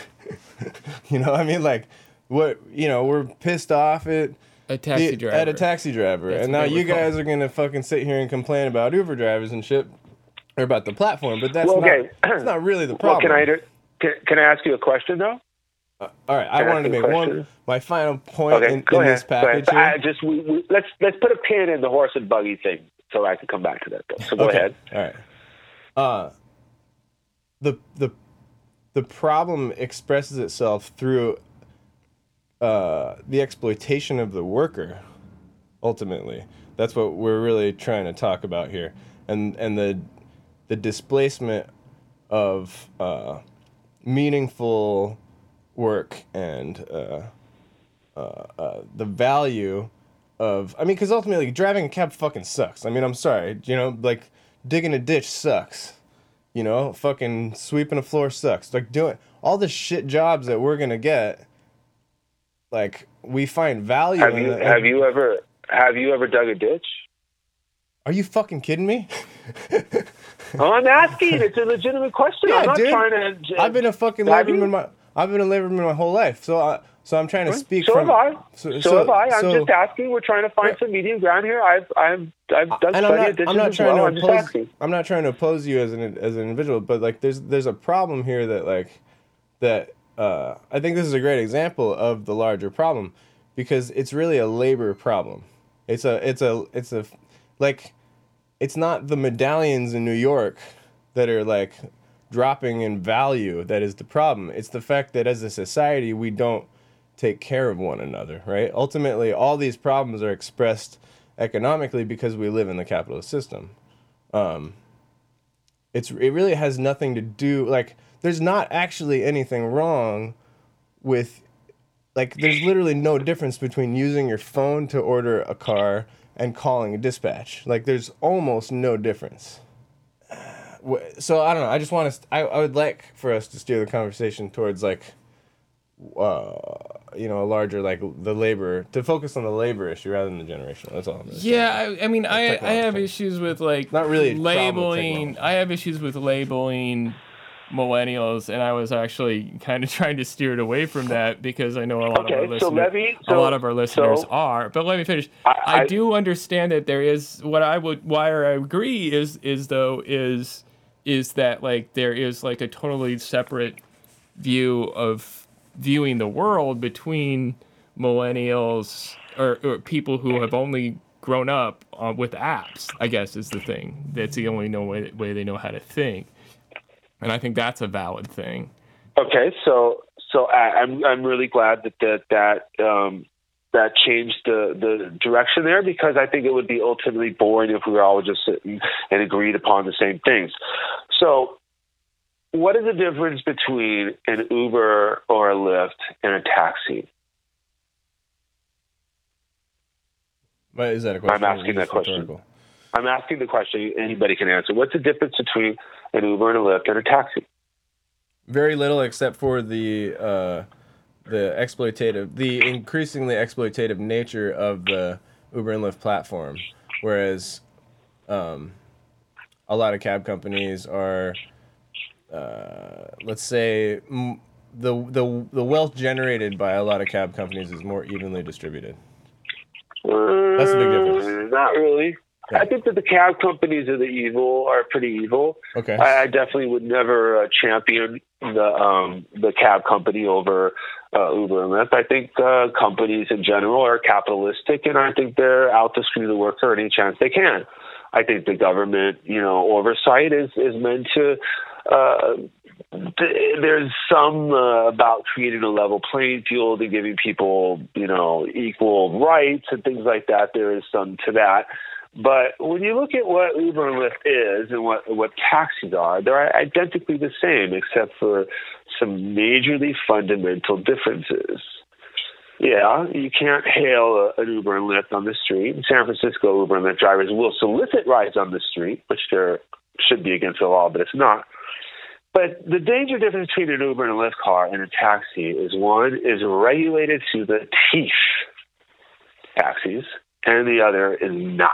C: you know, I mean, like, what you know, we're pissed off at
A: a taxi driver.
C: At a taxi driver. That's and now you guys called. are gonna fucking sit here and complain about Uber drivers and shit, or about the platform, but that's well, okay. not. That's not really the problem.
B: Well, can I can, can I ask you a question though?
C: Uh, all right, can I wanted to make one my final point okay, in, in this package.
B: I just we, we, let's let's put a pin in the horse and buggy thing so I can come back to that. Though. So go
C: okay.
B: ahead.
C: All right. Uh, the the the problem expresses itself through uh, the exploitation of the worker. Ultimately, that's what we're really trying to talk about here, and and the the displacement of uh, meaningful work and uh, uh, uh the value of I mean, because ultimately driving a cab fucking sucks. I mean, I'm sorry, you know, like digging a ditch sucks. You know, fucking sweeping a floor sucks. Like doing all the shit jobs that we're gonna get like we find value.
B: Have you have you ever have you ever dug a ditch?
C: Are you fucking kidding me?
B: I'm asking. It's a legitimate question. Yeah, I'm not dude. trying to.
C: I've been a fucking laborman my. I've been a laborman my whole life, so I, so I'm trying to speak.
B: So
C: from,
B: have I. So, so, so have I. I'm so, just asking. We're trying to find yeah. some medium ground here. I've I've I've done and plenty of ditches I'm not trying well. to oppose, I'm,
C: I'm not trying to oppose you as an as an individual, but like there's there's a problem here that like that uh, I think this is a great example of the larger problem because it's really a labor problem. It's a it's a it's a like it's not the medallions in New York that are like dropping in value that is the problem. It's the fact that as a society we don't take care of one another, right? Ultimately, all these problems are expressed economically because we live in the capitalist system. Um, it's it really has nothing to do like there's not actually anything wrong with like there's literally no difference between using your phone to order a car and calling a dispatch. Like there's almost no difference. So i don't know i just want to I, I would like for us to steer the conversation towards like uh, you know a larger like the labor to focus on the labor issue rather than the generational that's all
A: really yeah I, I, mean i i have issues with like
C: not really
A: labeling. i have issues with labeling millennials, and I was actually kind of trying to steer it away from that because I know a lot okay, of our listeners, so Levy, so, a lot of our listeners so are. But let me finish. I, I, I, do understand that there is what I would why I agree is is though is is that like there is like a totally separate view of viewing the world between millennials or, or people who have only grown up uh, with apps. I guess is the thing. That's the only no way, way they know how to think and I think that's a valid thing.
B: Okay, so so I, I'm I'm really glad that that that um, that changed the the direction there because I think it would be ultimately boring if we were all just sitting and agreed upon the same things. So, what is the difference between an Uber or a Lyft and a taxi?
C: But is that a question?
B: I'm asking that question. I'm asking the question. Anybody can answer. What's the difference between an Uber and a Lyft and a taxi?
C: Very little, except for the uh, the exploitative, the increasingly exploitative nature of the Uber and Lyft platform. Whereas, um, a lot of cab companies are, uh, let's say, m- the the the wealth generated by a lot of cab companies is more evenly distributed. That's the big difference.
B: Uh, not really. I think that the cab companies are the evil are pretty evil.
C: Okay.
B: I, I definitely would never uh, champion the um, the cab company over uh, Uber and Lyft. I think uh, companies in general are capitalistic, and I think they're out to screw the worker any chance they can. I think the government, you know, oversight is is meant to. Uh, th- there's some uh, about creating a level playing field and giving people, you know, equal rights and things like that. There is some to that. But when you look at what Uber and Lyft is and what what taxis are, they're identically the same, except for some majorly fundamental differences. Yeah, you can't hail a, an Uber and Lyft on the street. San Francisco, Uber and Lyft drivers will solicit rides on the street, which there should be against the law, but it's not. But the danger difference between an Uber and a Lyft car and a taxi is one is regulated to the teeth, taxis, and the other is not.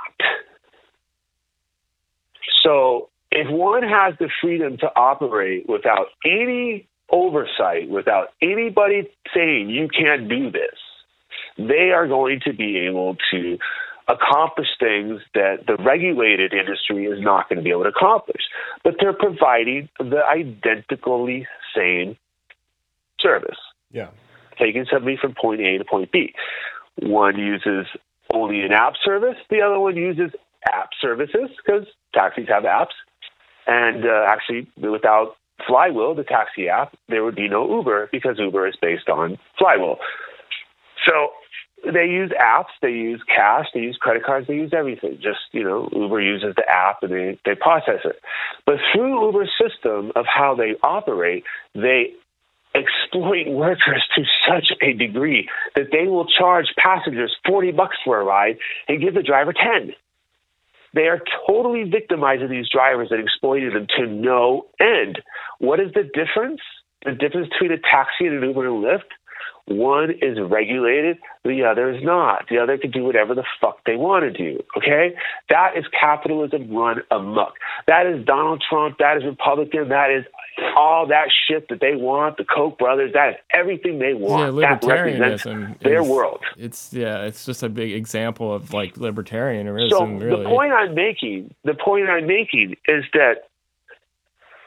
B: So if one has the freedom to operate without any oversight, without anybody saying you can't do this, they are going to be able to accomplish things that the regulated industry is not going to be able to accomplish. But they're providing the identically same service,
C: Yeah.
B: taking somebody from point A to point B. One uses only an app service, the other one uses app services because taxis have apps. And uh, actually, without Flywheel, the taxi app, there would be no Uber because Uber is based on Flywheel. So they use apps, they use cash, they use credit cards, they use everything. Just, you know, Uber uses the app and they, they process it. But through Uber's system of how they operate, they exploit workers to such a degree that they will charge passengers 40 bucks for a ride and give the driver 10. They are totally victimizing these drivers and exploiting them to no end. What is the difference? The difference between a taxi and an Uber and Lyft? One is regulated, the other is not. The other can do whatever the fuck they want to do. Okay? That is capitalism run amok. That is Donald Trump. That is Republican. That is all that shit that they want, the Koch brothers. That is everything they want.
A: yeah, libertarianism.
B: their
A: is-
B: world.
A: It's yeah, it's just a big example of like libertarianism.
B: So
A: really.
B: the point I'm making, the point I'm making is that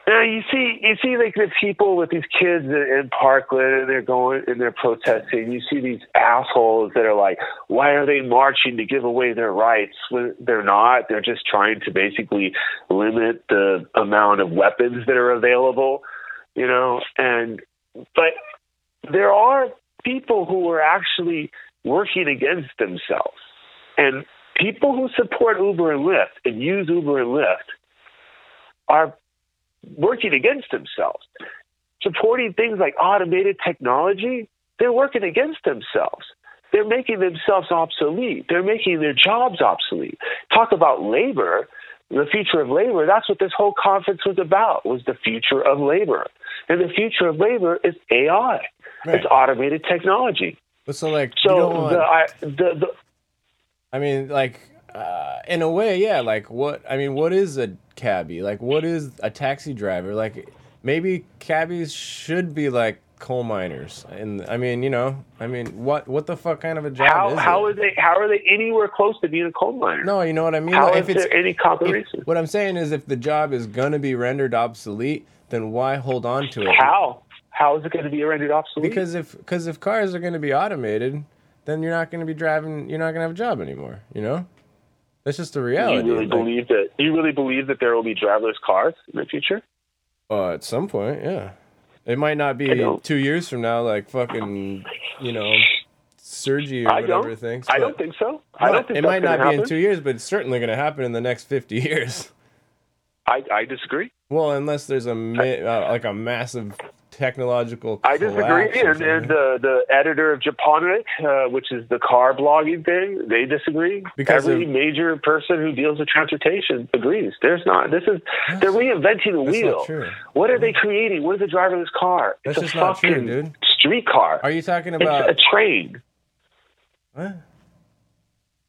B: now you see, you see like the people with these kids in, in Parkland, and they're going and they're protesting. You see these assholes that are like, why are they marching to give away their rights when they're not? They're just trying to basically limit the amount of weapons that are available, you know. And but there are people who are actually working against themselves. And people who support Uber and Lyft and use Uber and Lyft are working against themselves. Supporting things like automated technology, they're working against themselves. They're making themselves obsolete. They're making their jobs obsolete. Talk about labor, the future of labor. That's what this whole conference was about. Was the future of labor, and the future of labor is AI.
C: Right.
B: It's automated technology.
C: But so like you
B: So
C: want,
B: the, I, the the
C: I mean, like, uh, in a way, yeah. Like, what? I mean, what is a cabbie? Like, what is a taxi driver? Like, maybe cabbies should be like coal miners. And I mean, you know, I mean, what what the fuck kind of a job
B: how
C: is
B: how
C: it?
B: are they how are they anywhere close to being a coal miner?
C: no, you know what I mean.
B: How
C: Like,
B: is there any comparison?
C: what I'm saying is, if the job is gonna be rendered obsolete, then why hold on to it?
B: How how is it going to be rendered obsolete?
C: Because if because if cars are gonna be automated, then you're not gonna be driving. You're not gonna have a job anymore. You know, that's just the reality.
B: you really
C: Like,
B: believe that you really believe that there will be driverless cars in the future.
C: uh, at some point, yeah. It might not be two years from now, like fucking, you know, Sergi or
B: I
C: whatever
B: don't.
C: thinks.
B: I don't think so. I don't think
C: it might not be in two years, but it's certainly going to happen in the next fifty years.
B: I, I disagree.
C: Well, unless there's a ma- uh, like a massive technological.
B: I disagree. And, and
C: something.
B: the the editor of Jalopnik, uh, which is the car blogging thing, they disagree.
C: Because
B: Every
C: of-
B: major person who deals with transportation agrees. There's not. This is they're reinventing the
C: That's
B: wheel.
C: true.
B: What are they creating? What is a driverless car?
C: That's
B: it's
C: just
B: a
C: true,
B: fucking
C: dude.
B: street car.
C: Are you talking
B: it's
C: about?
B: a train.
C: What?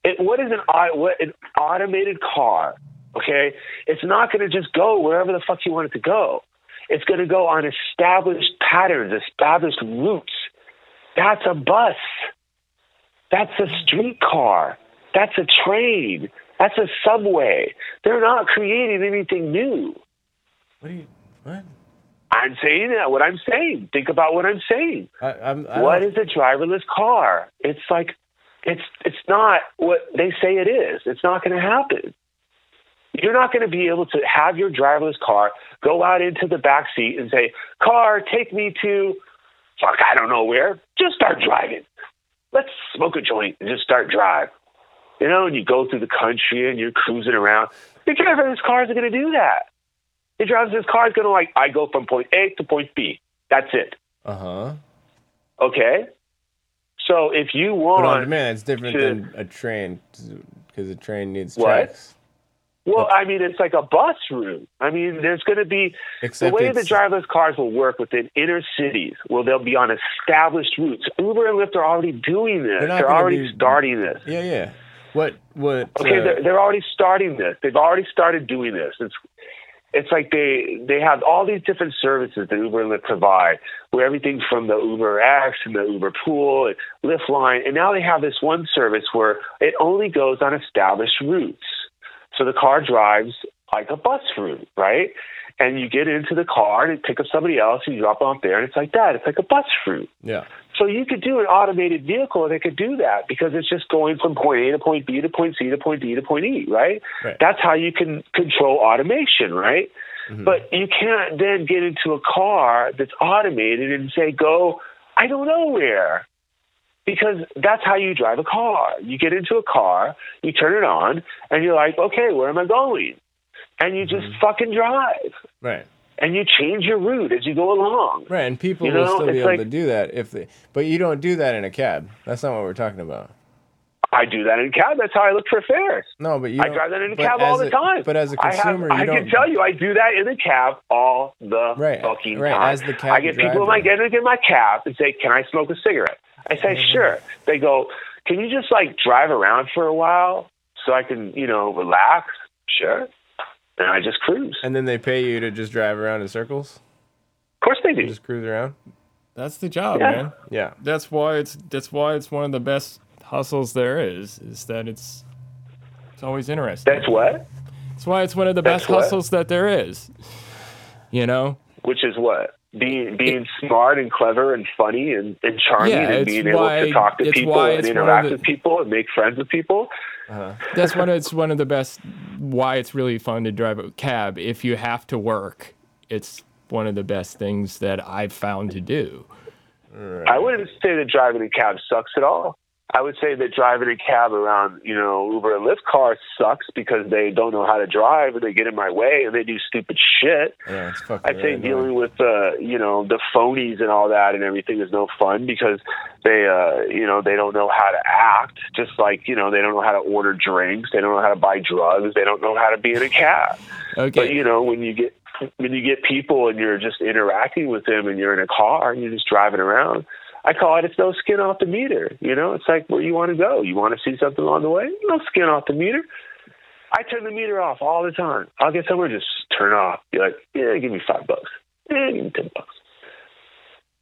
B: It, what is an what an automated car? Okay, it's not going to just go wherever the fuck you want it to go. It's going to go on established patterns, established routes. That's a bus. That's a streetcar. That's a train. That's a subway. They're not creating anything new.
C: What are you? What?
B: I'm saying that. What I'm saying. Think about what I'm saying.
C: I, I'm. I
B: What a driverless car? It's like it's it's not what they say it is. It's not going to happen. You're not going to be able to have your driverless car go out into the back seat and say, "Car, take me to fuck, I don't know where. Just start driving. Let's smoke a joint and just start drive." You know, and you go through the country and you're cruising around. Your driverless cars are going to do that. Your driverless car is going to like, I go from point A to point B. That's it.
C: Uh huh.
B: Okay. So if you
C: But
B: want,
C: on demand, it's different
B: to-
C: than a train because a train needs
B: What?
C: tracks.
B: Well, I mean, it's like a bus route. I mean, there's going to be
C: Except
B: the way the driverless cars will work within inner cities. Well, they'll be on established routes. Uber and Lyft are already doing this.
C: They're
B: They're, already
C: be-
B: starting this.
C: Yeah, yeah. What? What?
B: Okay,
C: uh,
B: they're, they're already starting this. They've already started doing this. It's it's like they they have all these different services that Uber and Lyft provide, where everything from the Uber X and the Uber Pool and Lyft Line, and now they have this one service where it only goes on established routes. So the car drives like a bus route, right? And you get into the car and it pick up somebody else, and you drop off there, and it's like that. It's like a bus route.
C: yeah.
B: So you could do an automated vehicle that could do that because it's just going from point A to point B to point C to point D to point E, right?
C: Right.
B: That's how you can control automation, right?
C: Mhm.
B: But you can't then get into a car that's automated and say, go, I don't know where. Because that's how you drive a car. You get into a car, you turn it on, and you're like, okay, where am I going? And you just
C: Mm-hmm.
B: fucking drive.
C: Right.
B: And you change your route as you go along.
C: Right, and people
B: You
C: will still be
B: it's
C: able
B: like-
C: to do that if they. But you don't do that in a cab. That's not what we're talking about.
B: I do that in a cab. That's how I look for fares.
C: No, but you.
B: I drive that in a cab all
C: as
B: the time.
C: But as a consumer,
B: I,
C: you don't.
B: can tell you, I do that in the cab all the
C: Right,
B: fucking
C: right,
B: time.
C: as the cab
B: I get people in my
C: driver.
B: get in my cab and say, "Can I smoke a cigarette?" I say,
C: Mm-hmm.
B: "Sure." They go, "Can you just like drive around for a while so I can, you know, relax?" Sure. And I just cruise.
C: And then they pay you to just drive around in circles,
B: Of course they do.
C: just cruise around.
A: That's the job,
B: Yeah.
A: man.
C: Yeah.
A: That's why it's that's why it's one of the best hustles there is. Is that it's it's always interesting.
B: That's what.
A: That's why it's one of the
B: That's
A: best
B: what?
A: hustles that there is. You know?
B: Which is what being being smart and clever and funny and, and charming
A: Yeah,
B: and being able
A: why-
B: to talk to people and
A: of
B: interact
A: the-
B: with people and make friends with people. Uh-huh.
A: That's one. It's one of the best. Why it's really fun to drive a cab if you have to work. It's one of the best things that I've found to do.
B: I wouldn't say that driving a cab sucks at all. I would say that driving a cab around, you know, Uber and Lyft cars sucks because they don't know how to drive and they get in my way and they do stupid shit.
C: Yeah, it's fucking.
B: I'd say
C: really
B: dealing
C: annoying.
B: with, uh, you know, the phonies and all that and everything is no fun because they, uh, you know, they don't know how to act. Just like, you know, they don't know how to order drinks. They don't know how to buy drugs. They don't know how to be in a cab.
A: Okay.
B: But you know, when you get when you get people and you're just interacting with them and you're in a car and you're just driving around, I call it it's no skin off the meter. You know, it's like where you want to go. You want to see something along the way? No skin off the meter. I turn the meter off all the time. I'll get somewhere, just turn off. Be like, yeah, give me five bucks. Yeah, give me ten bucks.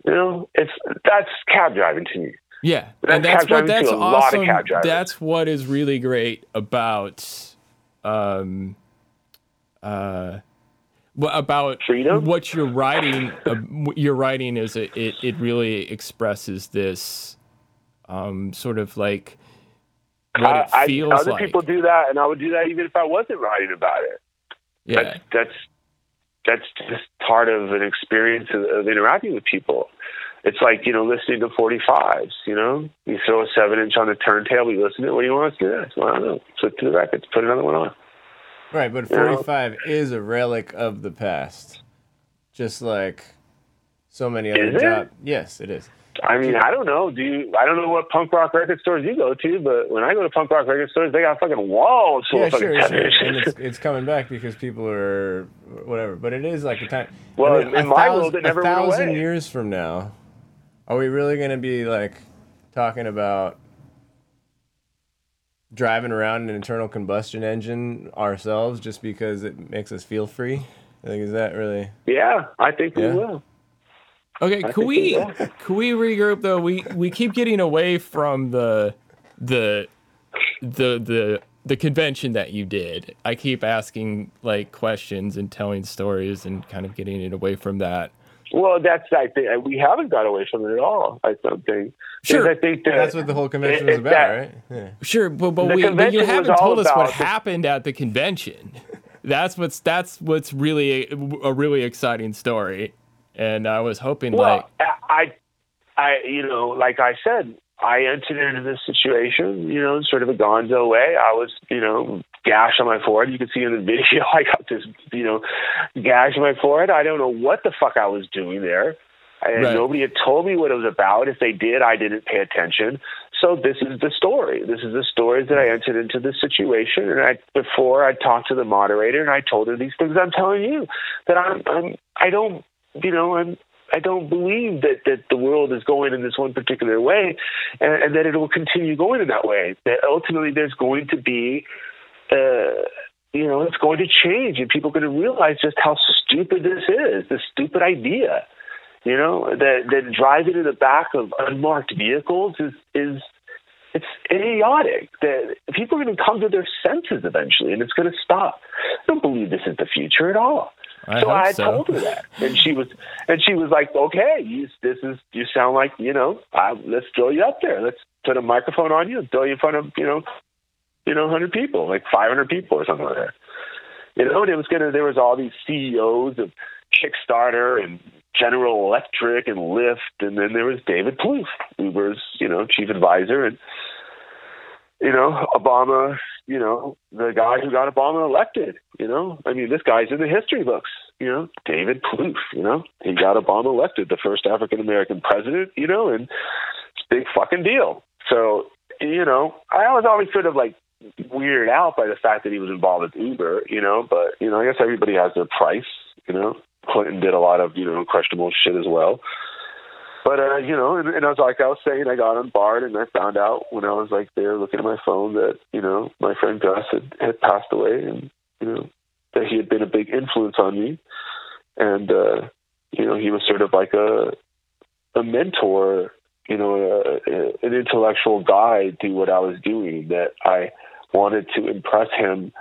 B: You know, it's that's cab driving to me.
A: Yeah,
B: But
A: and
B: that's
A: that's what that's
B: to a lot of
A: awesome. That's what is really great about, um, uh, about
B: Freedom?
A: what you're writing. Uh, what you're writing is it, it it really expresses this, um, sort of like what it
B: I,
A: feels
B: I, other
A: like.
B: people do that, and I would do that even if I wasn't writing about it.
A: yeah,
B: That's, that's that's just part of an experience of, of interacting with people. It's like you know listening to 45s. You know, you throw a seven inch on the turntable, you listen to it. What do you want to do? Well, I don't know. Flip to the records, put another one on.
C: Right, but 45 you know? is a relic of the past, just like so many other jobs. Yes, it is.
B: I mean, I don't know. Do you? I don't know what punk rock record stores you go to, but when I go to punk rock record stores, they got fucking walls full
C: yeah,
B: of fucking
C: sure, sure. And it's, it's coming back because people are whatever. But it is like a time.
B: Well, I mean, in my thousand, world, it never
C: a thousand years from now, are we really going to be like talking about driving around an internal combustion engine ourselves just because it makes us feel free? Like, is that really?
B: Yeah, I think yeah? we will.
A: Okay, I can we can we regroup though? We we keep getting away from the the the the the convention that you did. I keep asking like questions and telling stories and kind of getting it away from that.
B: Well, that's I think we haven't got away from it at all. I don't think.
A: Sure,
B: I think that,
C: that's what the whole convention is about, that, right?
A: Yeah. Sure, but but, we, but you haven't told us what the, happened at the convention. That's what's that's what's really a really exciting story and I was hoping
B: well,
A: like
B: I, I, you know, like I said, I entered into this situation, you know, sort of a gonzo way. I was, you know, gash on my forehead. You can see in the video, I got this, you know, gash on my forehead. I don't know what the fuck I was doing there. And right. nobody had told me what it was about. If they did, I didn't pay attention. So this is the story. This is the story that I entered into this situation. And I, before I talked to the moderator and I told her these things I'm telling you that I'm, I'm I don't you know, I'm I don't believe that that the world is going in this one particular way, and, and that it will continue going in that way. That ultimately there's going to be, uh, you know, it's going to change, and people are going to realize just how stupid this is. This stupid idea, you know, that that driving in the back of unmarked vehicles is is it's idiotic. That people are going to come to their senses eventually, and it's going to stop. I don't believe this is the future at all.
A: I
B: so I
A: so.
B: told her that, and she was, and she was like, "Okay, you, this is you sound like you know, I, let's throw you up there. Let's put a microphone on you and throw you in front of you know, you know, hundred people, like five hundred people or something like that. You know, and it was gonna. There was all these CEOs of Kickstarter and General Electric and Lyft, and then there was David Plouffe, Uber's you know chief advisor, and you know, Obama, you know, the guy who got Obama elected, you know, I mean, this guy's in the history books, you know, David Plouffe, you know, he got Obama elected, the first African American president, you know, and it's a big fucking deal. So, you know, I was always sort of like weirded out by the fact that he was involved with Uber, you know, but, you know, I guess everybody has their price, you know. Clinton did a lot of, you know, questionable shit as well. But uh, you know, and, and I was like I was saying, I got on BART, and I found out when I was like there looking at my phone that you know my friend Gus had, had passed away, and you know that he had been a big influence on me, and uh, you know he was sort of like a a mentor, you know, a, an intellectual guide to what I was doing. That I wanted to impress him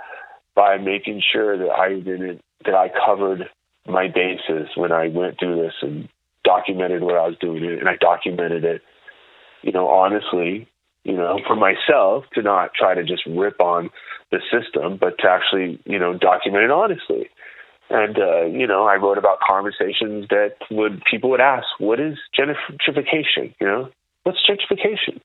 B: by making sure that I didn't that I covered my bases when I went through this and documented what I was doing, and I documented it, you know, honestly, you know, for myself to not try to just rip on the system, but to actually, you know, document it honestly. And uh, you know, I wrote about conversations that would people would ask, "What is gentrification?" You know, what's gentrification?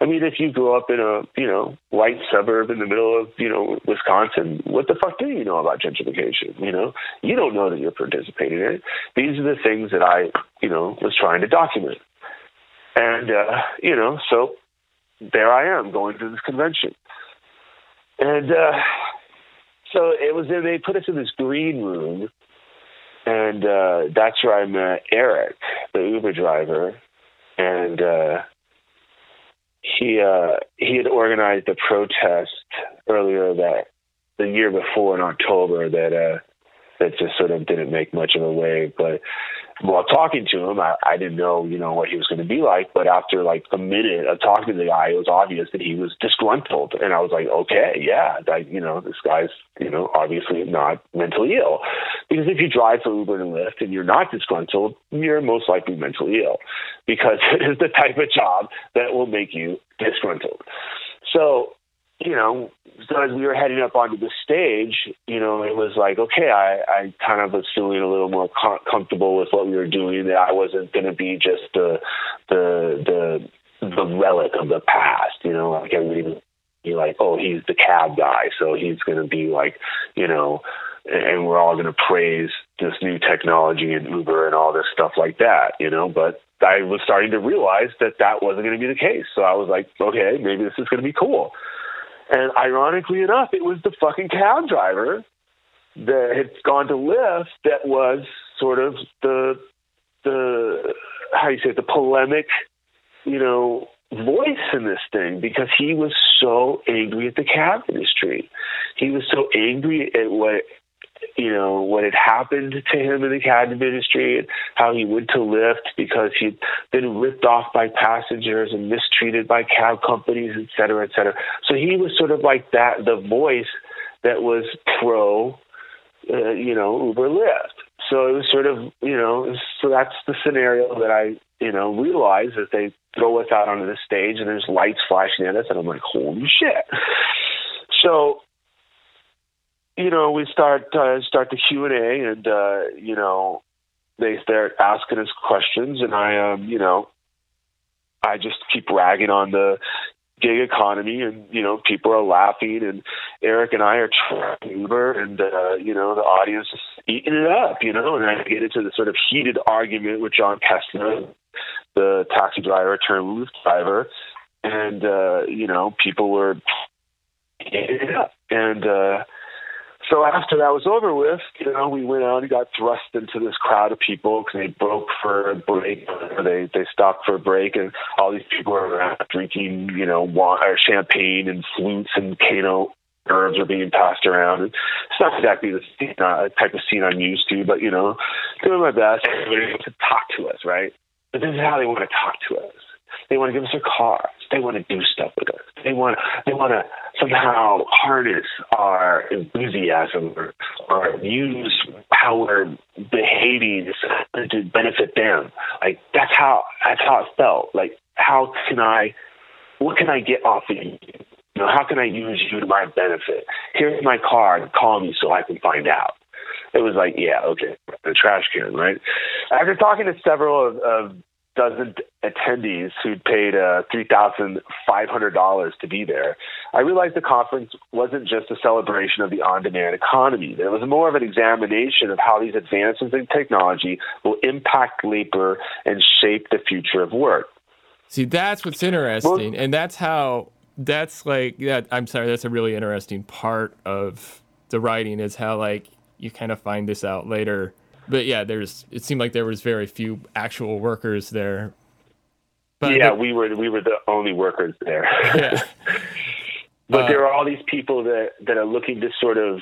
B: I mean, if you grew up in a you know white suburb in the middle of you know Wisconsin, what the fuck do you know about gentrification? You know, you don't know that you're participating in it. These are the things that I you know was trying to document, and uh, you know, so there I am going to this convention, and uh, so it was. They put us in this green room, and uh, that's where I met Eric, the Uber driver, and. uh he uh, he had organized a protest earlier that the year before in October that uh, that just sort of didn't make much of a wave. But while talking to him, I, I didn't know, you know, what he was going to be like. But after like a minute of talking to the guy, it was obvious that he was disgruntled, and I was like, okay, yeah, that, you know, this guy's, you know, obviously not mentally ill. Because if you drive for Uber and Lyft and you're not disgruntled, you're most likely mentally ill, because it is the type of job that will make you disgruntled. So you know, so as we were heading up onto the stage, you know, it was like, okay, I, I kind of was feeling a little more com- comfortable with what we were doing. That I wasn't going to be just the the the the relic of the past, you know, like everybody be like, oh, he's the cab guy, so he's going to be like, you know, and we're all going to praise this new technology and Uber and all this stuff like that, you know. But I was starting to realize that that wasn't going to be the case. So I was like, okay, maybe this is going to be cool. And ironically enough, it was the fucking cab driver that had gone to Lyft that was sort of the the how do you say it, the polemic, you know, voice in this thing because he was so angry at the cab industry. He was so angry at what you know what had happened to him in the cab industry how he went to Lyft because he'd been ripped off by passengers and mistreated by cab companies, et cetera, et cetera. So he was sort of like that, the voice that was pro, uh, you know, Uber Lyft. So it was sort of, you know, so that's the scenario that I, you know, realized that they throw us out onto the stage and there's lights flashing at us and I'm like, holy shit. So you know, we start uh, start the Q and A, and uh, you know, they start asking us questions, and I, um, you know, I just keep ragging on the gig economy, and you know, people are laughing, and Eric and I are trying Uber, and uh, you know, the audience is eating it up, you know, and I get into the sort of heated argument with John Kessler, the taxi driver turned Lyft driver, and uh, you know, people were eating it up, and. uh so after that was over with, you know, we went out and got thrust into this crowd of people because they broke for a break. Or they they stopped for a break, and all these people were around drinking, you know, wine, or champagne and flutes and cano herbs are being passed around. It's not exactly the scene, uh, type of scene I'm used to, but you know, doing my best. To talk to us, right? But this is how they want to talk to us. They want to give us their cars. They want to do stuff with us. They want they want to somehow harness our enthusiasm or, or use how we're behaving to benefit them. Like that's how that's how it felt. Like how can I what can I get off of you? You know, how can I use you to my benefit? Here's my card. Call me so I can find out. It was like, yeah, okay, the trash can, right? After talking to several of, of dozen attendees who'd paid uh, $3,500 to be there, I realized the conference wasn't just a celebration of the on demand economy. It was more of an examination of how these advances in technology will impact labor and shape the future of work.
A: See, that's what's interesting. Well, and that's how, that's like, that. I'm sorry, that's a really interesting part of the writing is how, like, you kind of find this out later but yeah, there's it seemed like there was very few actual workers there.
B: But yeah, we were we were the only workers there. Yeah. but uh, there are all these people that that are looking to sort of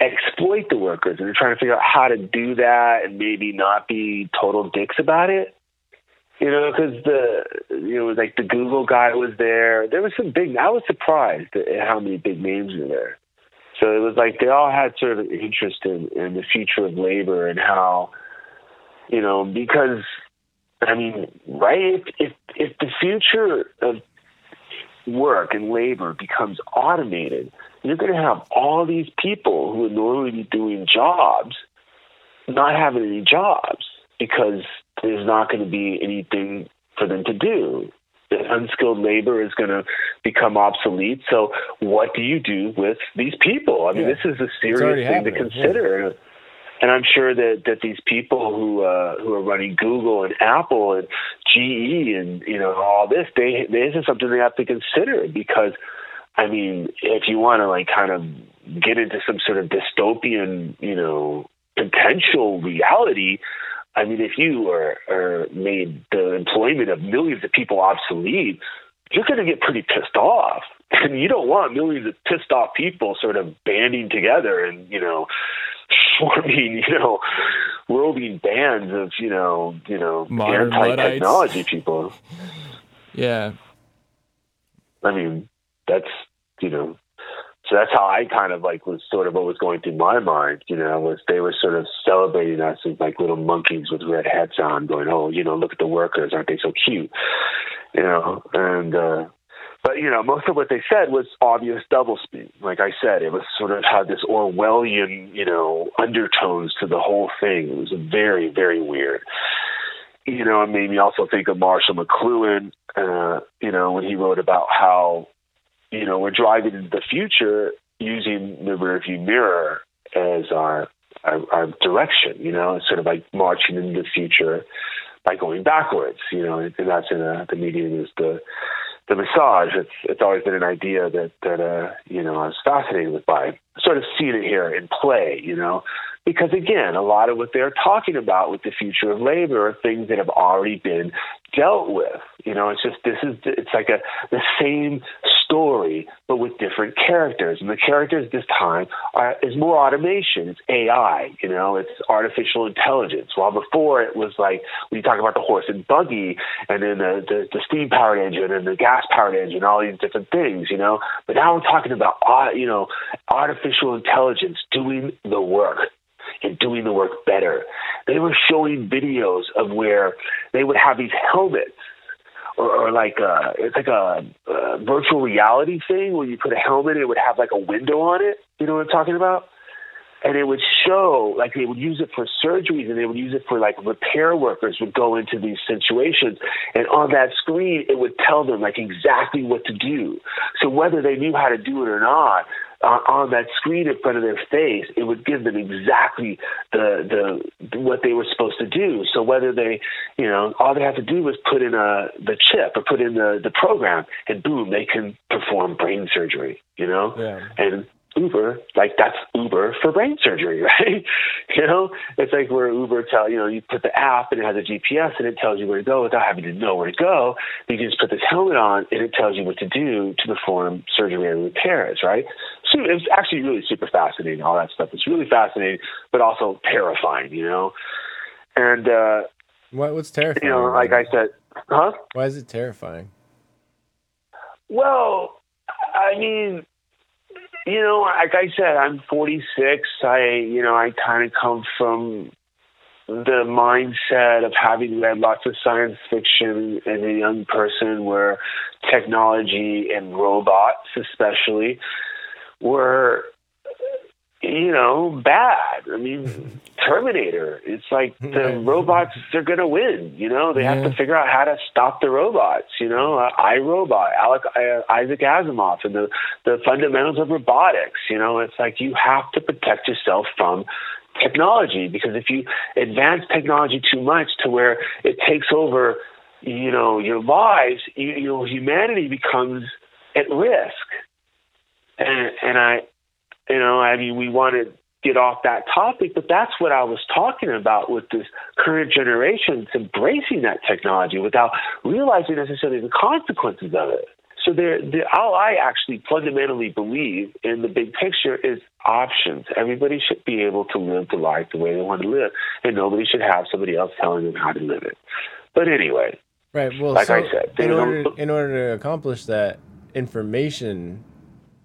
B: exploit the workers, and they're trying to figure out how to do that and maybe not be total dicks about it. You know, because the you know like the Google guy was there. There was some big. I was surprised at how many big names were there. So it was like they all had sort of interest in, in the future of labor and how, you know, because I mean, right? If if, if the future of work and labor becomes automated, you're going to have all these people who would normally be doing jobs not having any jobs because there's not going to be anything for them to do unskilled labor is going to become obsolete. So, what do you do with these people? I mean, yeah. this is a serious thing to consider. Yeah. And I'm sure that, that these people who uh, who are running Google and Apple and GE and you know all this, they this is something they have to consider because, I mean, if you want to like kind of get into some sort of dystopian, you know, potential reality, I mean, if you are, are made the employment of millions of people obsolete, you're going to get pretty pissed off. And you don't want millions of pissed off people sort of banding together and, you know, forming, you know, roving bands of, you know, you know, anti-technology people.
A: Yeah.
B: I mean, that's, you know, so that's how I kind of like was sort of what was going through my mind, you know, was they were sort of celebrating us as like little monkeys with red hats on, going, oh, you know, look at the workers, aren't they so cute, you know? And uh, but you know, most of what they said was obvious doublespeak. Like I said, it was sort of had this Orwellian, you know, undertones to the whole thing. It was very, very weird. You know, it made me also think of Marshall McLuhan. Uh, you know, when he wrote about how, you know, we're driving into the future using the rearview mirror as our, our our direction. You know, it's sort of like marching into the future by going backwards. You know, and that's in a, the medium is the the massage. It's it's always been an idea that that uh, you know I was fascinated with by sort of seeing it here in play. You know, because again, a lot of what they're talking about with the future of labor are things that have already been dealt with. You know, it's just this is it's like a the same story but with different characters, and the characters this time are is more automation. It's AI. You know, it's artificial intelligence. While before it was like when you talk about the horse and buggy, and then the the, the steam powered engine and the gas powered engine, all these different things. You know, but now we're talking about uh, you know artificial intelligence doing the work and doing the work better. They were showing videos of where they would have these helmets or, or like a, uh, it's like a, a virtual reality thing where you put a helmet, and it would have like a window on it. You know what I'm talking about? and it would show like they would use it for surgeries and they would use it for like repair workers would go into these situations and on that screen it would tell them like exactly what to do so whether they knew how to do it or not on that screen in front of their face, it would give them exactly the the what they were supposed to do. So whether they, you know, all they have to do was put in a the chip or put in the the program, and boom, they can perform brain surgery. You know,
C: yeah.
B: and Uber, like that's Uber for brain surgery, right? you know, it's like where Uber tell you know you put the app and it has a GPS and it tells you where to go without having to know where to go. You can just put this helmet on and it tells you what to do to perform surgery and repairs, right? It was actually really super fascinating. All that stuff. It's really fascinating, but also terrifying, you know. And uh,
C: what what's terrifying?
B: You know, like I said, huh?
C: Why is it terrifying?
B: Well, I mean you know, like I said, I'm 46. I, you know, I kind of come from the mindset of having read lots of science fiction as a young person where technology and robots especially were you know, bad. I mean, Terminator. It's like the robots they're going to win. You know, they yeah. have to figure out how to stop the robots. You know, uh, iRobot, Alec, uh, Isaac Asimov, and the the fundamentals of robotics. You know, it's like you have to protect yourself from technology because if you advance technology too much to where it takes over, you know, your lives, you, you know, humanity becomes at risk. And and I you know, I mean, we want to get off that topic, but that's what I was talking about with this current generation. It's embracing that technology without realizing necessarily the consequences of it. So there, there, all I actually fundamentally believe in the big picture is options. Everybody should be able to live the life the way they want to live, and nobody should have somebody else telling them how to live it. But anyway,
C: right. Well, like so I said, in order, in order to accomplish that, information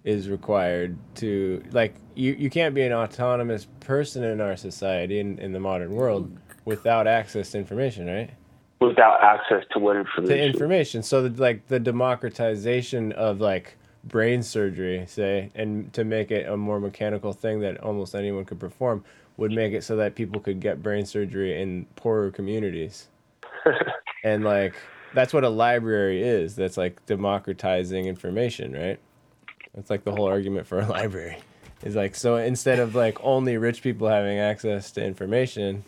C: is required to like you, you can't be an autonomous person in our society in, in the modern world without access to information right?
B: Without access to what information?
C: To information. So the, like the democratization of like brain surgery say and to make it a more mechanical thing that almost anyone could perform would make it so that people could get brain surgery in poorer communities. And like that's what a library is that's like democratizing information right that's like the whole argument for a library. Is like so instead of like only rich people having access to information,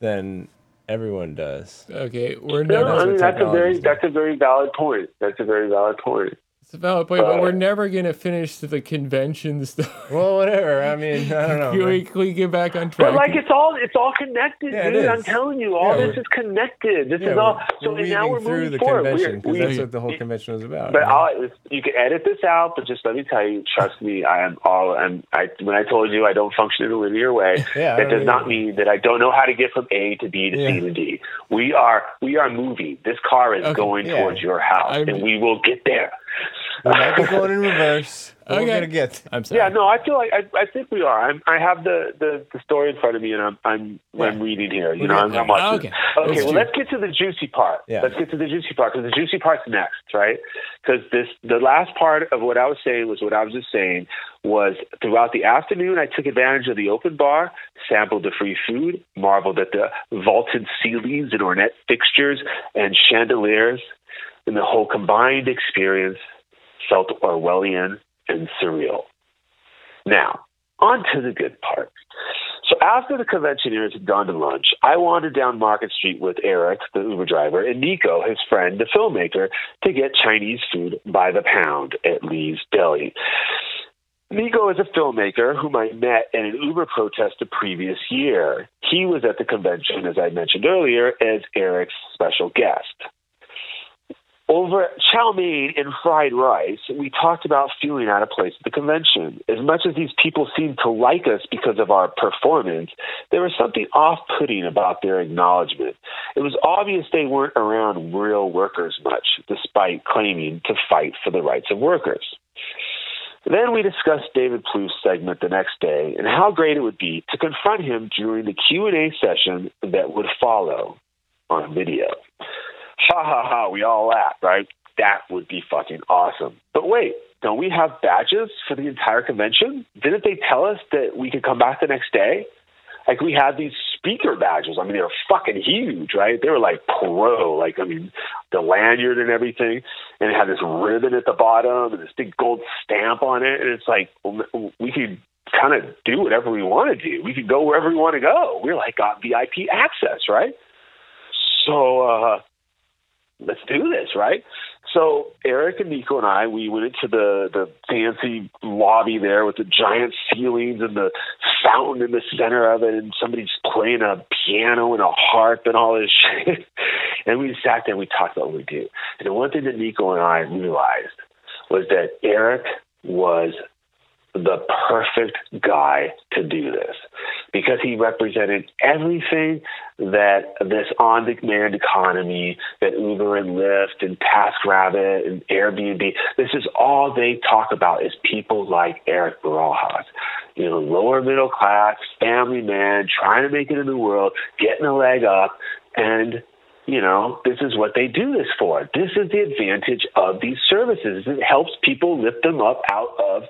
C: then everyone does.
A: Okay, we're
B: no, I mean, that's a very that's a very valid point. That's a very valid point.
A: It's a valid point, but, but we're never gonna finish the convention stuff.
C: Well, whatever. I mean, I don't know.
A: Can we, can we get back on track?
B: But like, it's all it's all connected, yeah, dude. I'm telling you, all yeah, this is connected. This yeah, is all. So and now we're
C: through the
B: forward.
C: convention because that's what the whole convention was about.
B: But right? you can edit this out. But just let me tell you, trust me, I am all. And I when I told you I don't function in a linear way,
C: yeah,
B: that does not mean that I don't know how to get from A to B to C to D. We are we are moving. This car is okay, going towards your house, I'm, and we will get there.
C: We might be going in reverse. Okay. We're gonna get.
A: I'm sorry.
B: Yeah, no, I feel like I, I think we are. I'm, I have the, the, the story in front of me, and I'm I'm, yeah. I'm reading here. You know, I'm, I'm watching.
A: Okay.
B: Okay. well, let's get to the juicy part.
C: Yeah.
B: Let's get to the juicy part because the juicy part's next, right? Because this the last part of what I was saying was what I was just saying was throughout the afternoon I took advantage of the open bar, sampled the free food, marveled at the vaulted ceilings and ornate fixtures and chandeliers, and the whole combined experience felt Orwellian and surreal. Now, on to the good part. So after the conventioneers had gone to lunch, I wandered down Market Street with Eric, the Uber driver, and Nico, his friend, the filmmaker, to get Chinese food by the pound at Lee's Deli. Nico is a filmmaker whom I met at an Uber protest the previous year. He was at the convention, as I mentioned earlier, as Eric's special guest. Over chow mein and fried rice, we talked about feeling out of place at the convention. As much as these people seemed to like us because of our performance, there was something off putting about their acknowledgement. It was obvious they weren't around real workers much, despite claiming to fight for the rights of workers. Then we discussed David Plouffe's segment the next day and how great it would be to confront him during the Q&A session that would follow on video ha ha ha, we all laugh, right? That would be fucking awesome. But wait, don't we have badges for the entire convention? Didn't they tell us that we could come back the next day? Like we had these speaker badges. I mean, they were fucking huge, right? They were like pro, like I mean, the lanyard and everything, and it had this ribbon at the bottom and this big gold stamp on it. And it's like we could kind of do whatever we want to do. We could go wherever we want to go. We're like got VIP access, right? So uh, let's do this, right? So Eric and Nico and I, we went into the the fancy lobby there with the giant ceilings and the fountain in the center of it, and somebody's playing a piano and a harp and all this shit. and we sat there and we talked about what we do. And the one thing that Nico and I realized was that Eric was the perfect guy to do this because he represented everything that this on demand economy that Uber and Lyft and TaskRabbit and Airbnb, this is all they talk about is people like Eric Barajas. You know, lower middle class, family man, trying to make it in the world, getting a leg up, and you know, this is what they do this for. This is the advantage of these services. It helps people lift them up out of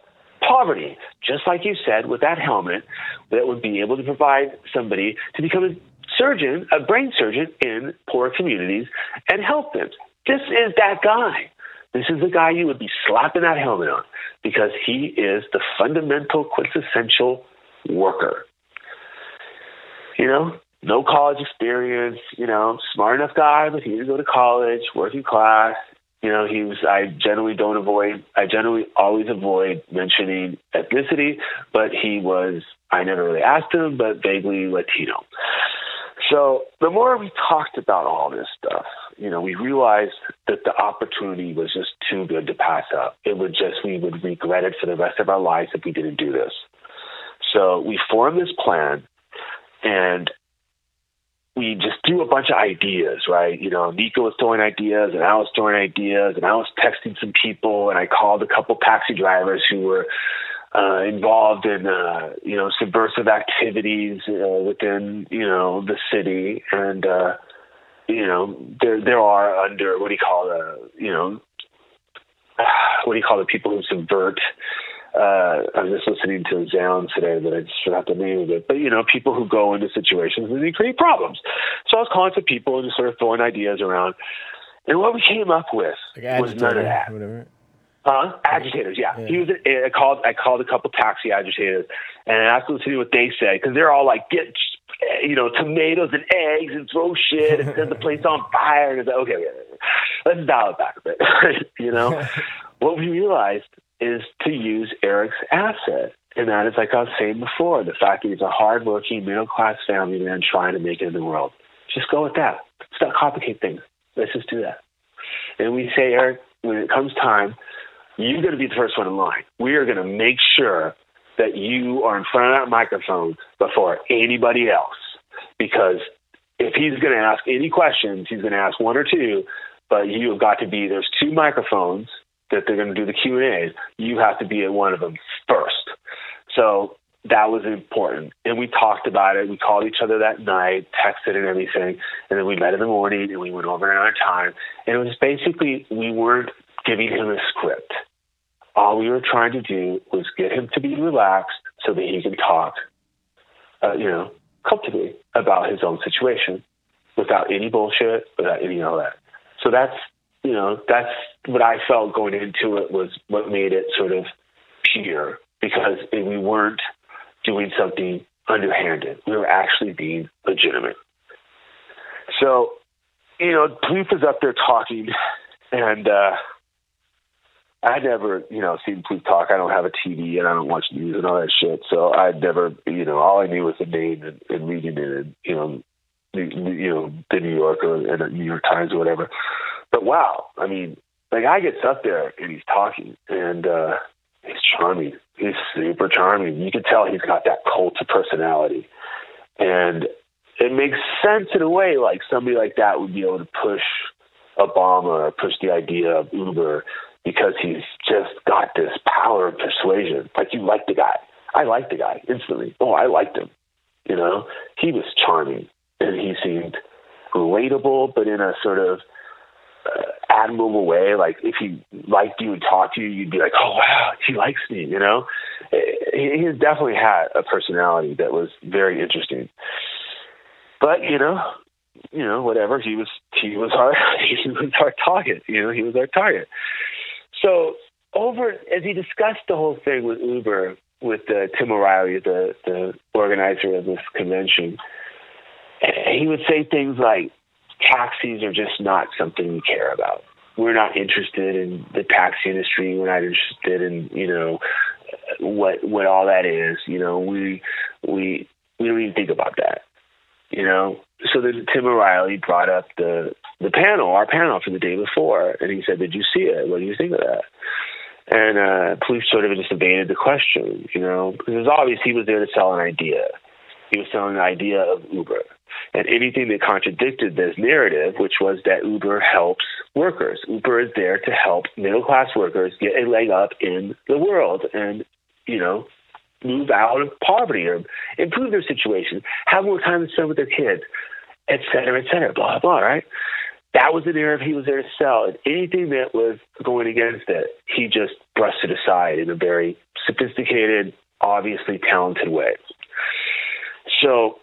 B: poverty, just like you said, with that helmet that would be able to provide somebody to become a surgeon, a brain surgeon in poor communities and help them. This is that guy. This is the guy you would be slapping that helmet on because he is the fundamental, quintessential worker. You know, no college experience, you know, smart enough guy, but he didn't go to college, working class, you know, he was. I generally don't avoid. I generally always avoid mentioning ethnicity, but he was. I never really asked him, but vaguely Latino. So the more we talked about all this stuff, you know, we realized that the opportunity was just too good to pass up. It would just we would regret it for the rest of our lives if we didn't do this. So we formed this plan, and we just threw a bunch of ideas, right? You know, Nico was throwing ideas, and I was throwing ideas, and I was texting some people, and I called a couple taxi drivers who were uh, involved in, uh, you know, subversive activities uh, within, you know, the city, and uh, you know, there there are under what do you call the, you know, what do you call the people who subvert uh, I was just listening to Zound today, but I just forgot the name of it. But you know, people who go into situations and they create problems. So I was calling to people and just sort of throwing ideas around. And what we came up with like was none of that.
C: Whatever.
B: Huh? Agitators, yeah. yeah. He was. I called. I called a couple taxi agitators and I asked them to see what they say because they're all like, get you know, tomatoes and eggs and throw shit and set the place on fire. And it's like, okay, okay, let's dial it back a bit. you know, what we realized is to use Eric's asset. And that is, like I was saying before, the fact that he's a hardworking, middle class family man trying to make it in the world. Just go with that. Let's not complicate things. Let's just do that. And we say, Eric, when it comes time, you're going to be the first one in line. We are going to make sure that you are in front of that microphone before anybody else. Because if he's going to ask any questions, he's going to ask one or two, but you have got to be, there's two microphones that they're going to do the Q and A's, you have to be at one of them first. So that was important. And we talked about it. We called each other that night, texted and everything. And then we met in the morning and we went over another time. And it was basically, we weren't giving him a script. All we were trying to do was get him to be relaxed so that he can talk, uh, you know, comfortably about his own situation without any bullshit, without any of that. So that's, you know, that's what I felt going into it was what made it sort of pure because we weren't doing something underhanded. We were actually being legitimate. So, you know, Plouffe was up there talking, and uh, I'd never, you know, seen Plouffe talk. I don't have a TV and I don't watch news and all that shit. So I'd never, you know, all I knew was the name and, and reading it, and you know, the, you know, the New Yorker and the New York Times or whatever. Wow, I mean, the guy gets up there and he's talking, and uh, he's charming. He's super charming. You can tell he's got that cult of personality. And it makes sense in a way, like somebody like that would be able to push Obama or push the idea of Uber because he's just got this power of persuasion. Like you like the guy. I like the guy instantly. Oh, I liked him. You know, he was charming and he seemed relatable, but in a sort of admirable way. Like if he liked you and talked to you, you'd be like, "Oh wow, he likes me," you know. He, he definitely had a personality that was very interesting. But you know, you know, whatever. He was he was our he was our target. You know, he was our target. So over as he discussed the whole thing with Uber with uh, Tim O'Reilly, the the organizer of this convention, he would say things like, taxis are just not something we care about. We're not interested in the taxi industry. We're not interested in you know what what all that is. You know, we we we don't even think about that. You know, so then Tim O'Reilly brought up the the panel, our panel from the day before, and he said, "Did you see it? What do you think of that?" And uh, Plouffe sort of just evaded the question, you know, because it was obvious he was there to sell an idea. He was selling the idea of Uber and anything that contradicted this narrative, which was that Uber helps workers. Uber is there to help middle class workers get a leg up in the world and, you know, move out of poverty or improve their situation, have more time to spend with their kids, et cetera, et cetera, blah, blah, right? That was the narrative he was there to sell. And anything that was going against it, he just brushed it aside in a very sophisticated, obviously talented way. So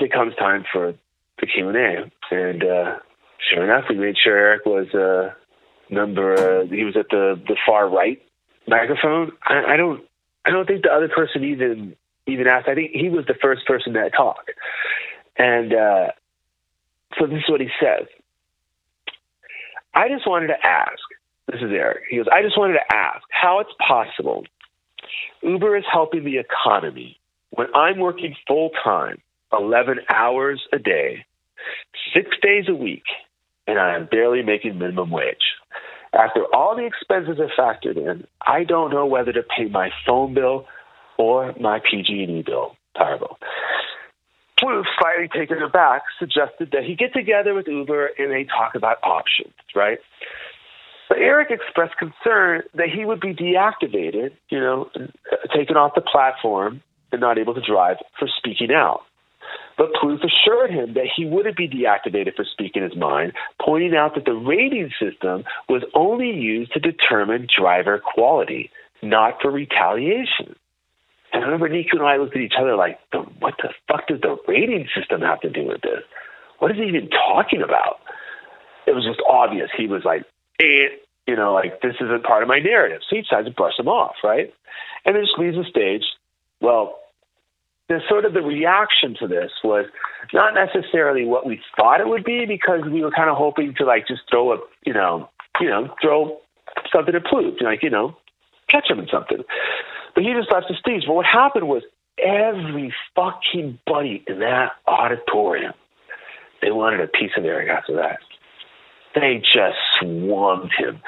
B: it comes time for the Q and A, and uh, sure enough, we made sure Eric was uh, number. Uh, he was at the the far right microphone. I, I don't. I don't think the other person even even asked. I think he was the first person that talked, and uh, so this is what he says. I just wanted to ask. This is Eric. He goes. I just wanted to ask how it's possible Uber is helping the economy when I'm working full time 11 hours a day, six days a week, and I am barely making minimum wage. After all the expenses are factored in, I don't know whether to pay my phone bill or my PG&E bill, bill. Plouffe, slightly taken aback, suggested that he get together with Uber and they talk about options, right? But Eric expressed concern that he would be deactivated, you know, taken off the platform and not able to drive for speaking out. But Plouffe assured him that he wouldn't be deactivated for speaking his mind, pointing out that the rating system was only used to determine driver quality, not for retaliation. And I remember Nico and I looked at each other like, what the fuck does the rating system have to do with this? What is he even talking about? It was just obvious. He was like, eh, you know, like this isn't part of my narrative. So he decides to brush him off, right? And then just leaves the stage. Well, the sort of the reaction to this was not necessarily what we thought it would be because we were kind of hoping to like just throw a you know you know throw something at Plouffe, like you know catch him in something. But he just left the stage. But what happened was every fucking buddy in that auditorium they wanted a piece of Eric after that. They just swarmed him.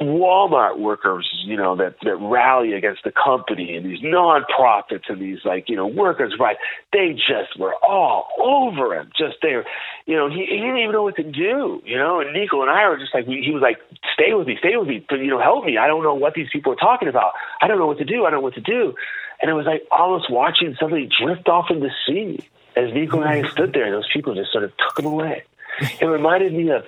B: Walmart workers, you know, that that rally against the company and these nonprofits and these like, you know, workers' rights. They just were all over him. Just there, you know, he, he didn't even know what to do, you know. And Nico and I were just like, we, he was like, stay with me, stay with me, but you know, help me. I don't know what these people are talking about. I don't know what to do. I don't know what to do. And it was like almost watching somebody drift off in the sea as Nico and I stood there, and those people just sort of took him away. It reminded me of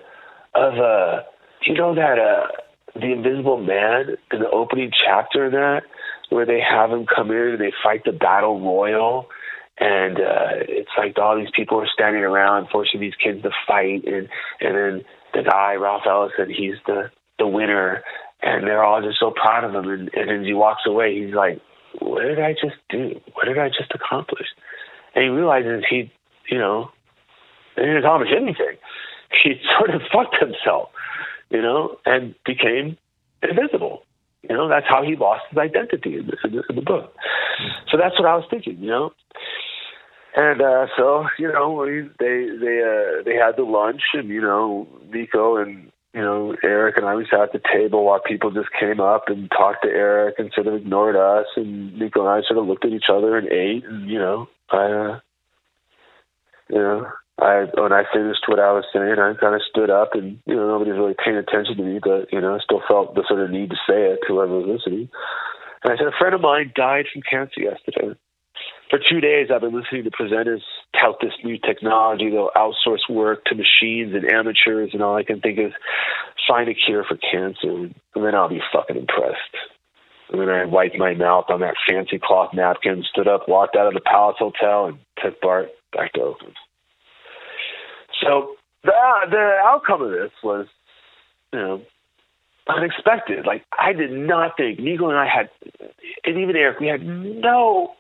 B: of uh, you know that uh the Invisible Man in the opening chapter of that, where they have him come in and they fight the battle royal, and uh, it's like all these people are standing around forcing these kids to fight, and and then the guy Ralph Ellison, he's the the winner, and they're all just so proud of him, and, and as he walks away, he's like, "What did I just do? What did I just accomplish?" And he realizes he, you know, he didn't accomplish anything. He sort of fucked himself you know, and became invisible. You know, that's how he lost his identity in, this, in, in the book. So that's what I was thinking, you know. And uh, so, you know, they they uh, they had the lunch, and you know, Nico and you know Eric and I we sat at the table while people just came up and talked to Eric and sort of ignored us, and Nico and I sort of looked at each other and ate, and you know, I, uh, you know, I when I finished what I was saying, I kind of stood up, and you know nobody's really paying attention to me, but you know I still felt the sort of need to say it to whoever was listening. And I said, a friend of mine died from cancer yesterday. For two days, I've been listening to presenters tout this new technology. They'll outsource work to machines and amateurs, and all I can think is find a cure for cancer, and then I'll be fucking impressed. And then I wiped my mouth on that fancy cloth napkin, stood up, walked out of the Palace Hotel, and took BART back to Oakland. So the the outcome of this was, you know, unexpected. Like I did not think Nico and I had, and even Eric, we had no.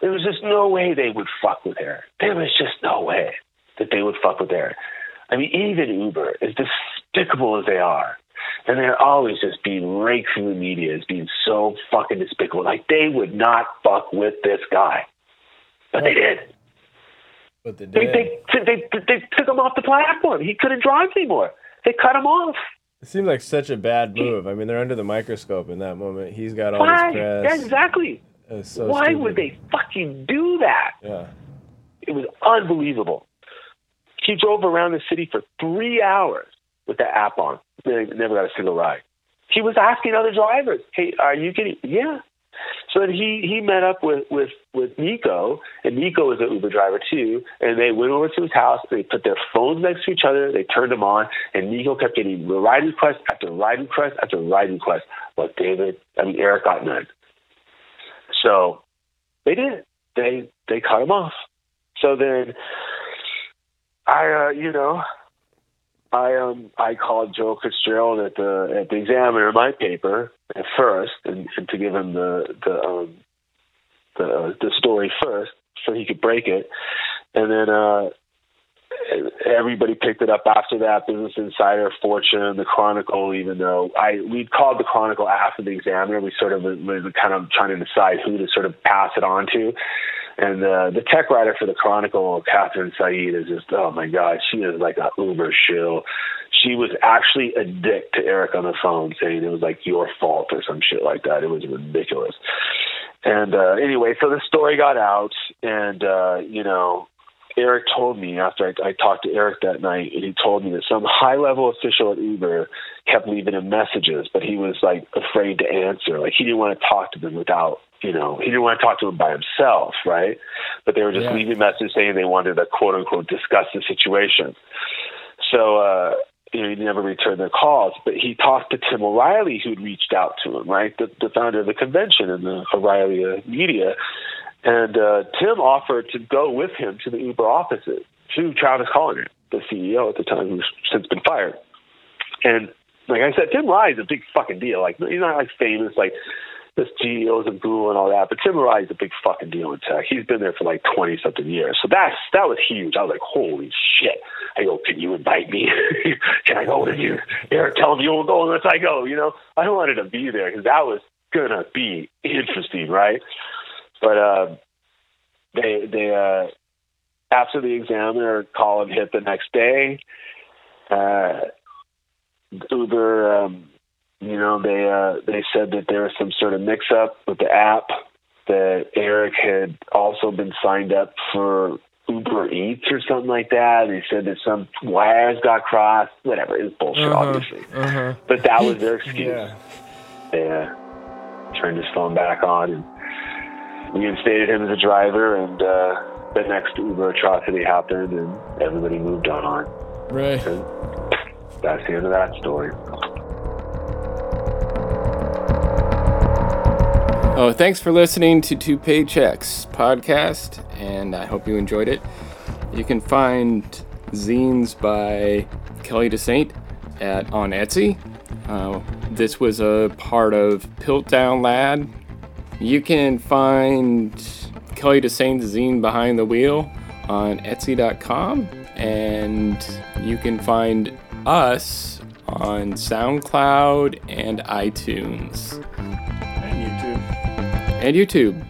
B: There was just no way they would fuck with Eric. There was just no way that they would fuck with Eric. I mean, even Uber, as despicable as they are, and they're always just being raked from the media as being so fucking despicable. Like they would not fuck with this guy, but they did.
C: But they,
B: they, they, they, they took him off the platform. He couldn't drive anymore. They cut him off.
C: It seemed like such a bad move. I mean, they're under the microscope in that moment. He's got all Why? this press.
B: Yeah, exactly. So Why stupid. would they fucking do that?
C: Yeah.
B: It was unbelievable. He drove around the city for three hours with the app on. Never got a single ride. He was asking other drivers, "Hey, are you getting?" Yeah, so then he he met up with with with Nico, and Nico was an Uber driver too. And they went over to his house. They put their phones next to each other. They turned them on, and Nico kept getting ride request after ride request after ride request. But David, I mean Eric got none. So they did. They they cut him off. So then I, uh, you know, I um I called Joe Fitzgerald at the at the Examiner, my paper, at first, and, and to give him the the um, the uh, the story first, so he could break it, and then uh, everybody picked it up after that. Business Insider, Fortune, the Chronicle. Even though I we called the Chronicle after the Examiner, we sort of were kind of trying to decide who to sort of pass it on to. And uh, the tech writer for the Chronicle, Catherine Said, is just oh my god, she is like a uber shill. She was actually a dick to Eric on the phone, saying it was like your fault or some shit like that. It was ridiculous. And uh, anyway, so the story got out, and uh, you know, Eric told me after I, I talked to Eric that night, and he told me that some high level official at Uber kept leaving him messages, but he was like afraid to answer. Like he didn't want to talk to them without, you know, he didn't want to talk to him by himself, right? But they were just yeah. leaving messages saying they wanted to quote unquote discuss the situation. So, uh, you know, he never returned their calls, but he talked to Tim O'Reilly, who'd reached out to him, right? The, the founder of the convention and the O'Reilly uh, Media. And uh, Tim offered to go with him to the Uber offices to Travis Kalanick, the CEO at the time, who's since been fired. And like I said, Tim O'Reilly's a big fucking deal. Like he's not like famous like the CEOs of Google and all that, but Tim O'Reilly's a big fucking deal in tech. He's been there for like twenty something years. So that's that was huge. I was like, holy shit. I go, can you invite me? can I go with you? Eric, tell him you won't go unless I go. You know, I wanted to be there because that was gonna be interesting, right? But uh, they they uh, after the examiner call and hit the next day, uh, Uber um, you know, they uh, they said that there was some sort of mix-up with the app. That Eric had also been signed up for Uber Eats or something like that. They said that some wires got crossed. Whatever, it was bullshit, uh-huh, obviously. Uh-huh. But that was their excuse. yeah. They uh, turned his phone back on and reinstated him as a driver, and uh, the next Uber atrocity happened, and everybody moved on.
A: Right.
B: And that's the end of that story.
A: Oh, thanks for listening to Two Paychecks podcast, and I hope you enjoyed it. You can find zines by Kelly Dessaint at on Etsy. Uh, this was a part of Piltdown Lad. You can find Kelly Dessaint's zine Behind the Wheel on Etsy.com, and you can find us on SoundCloud and iTunes and YouTube.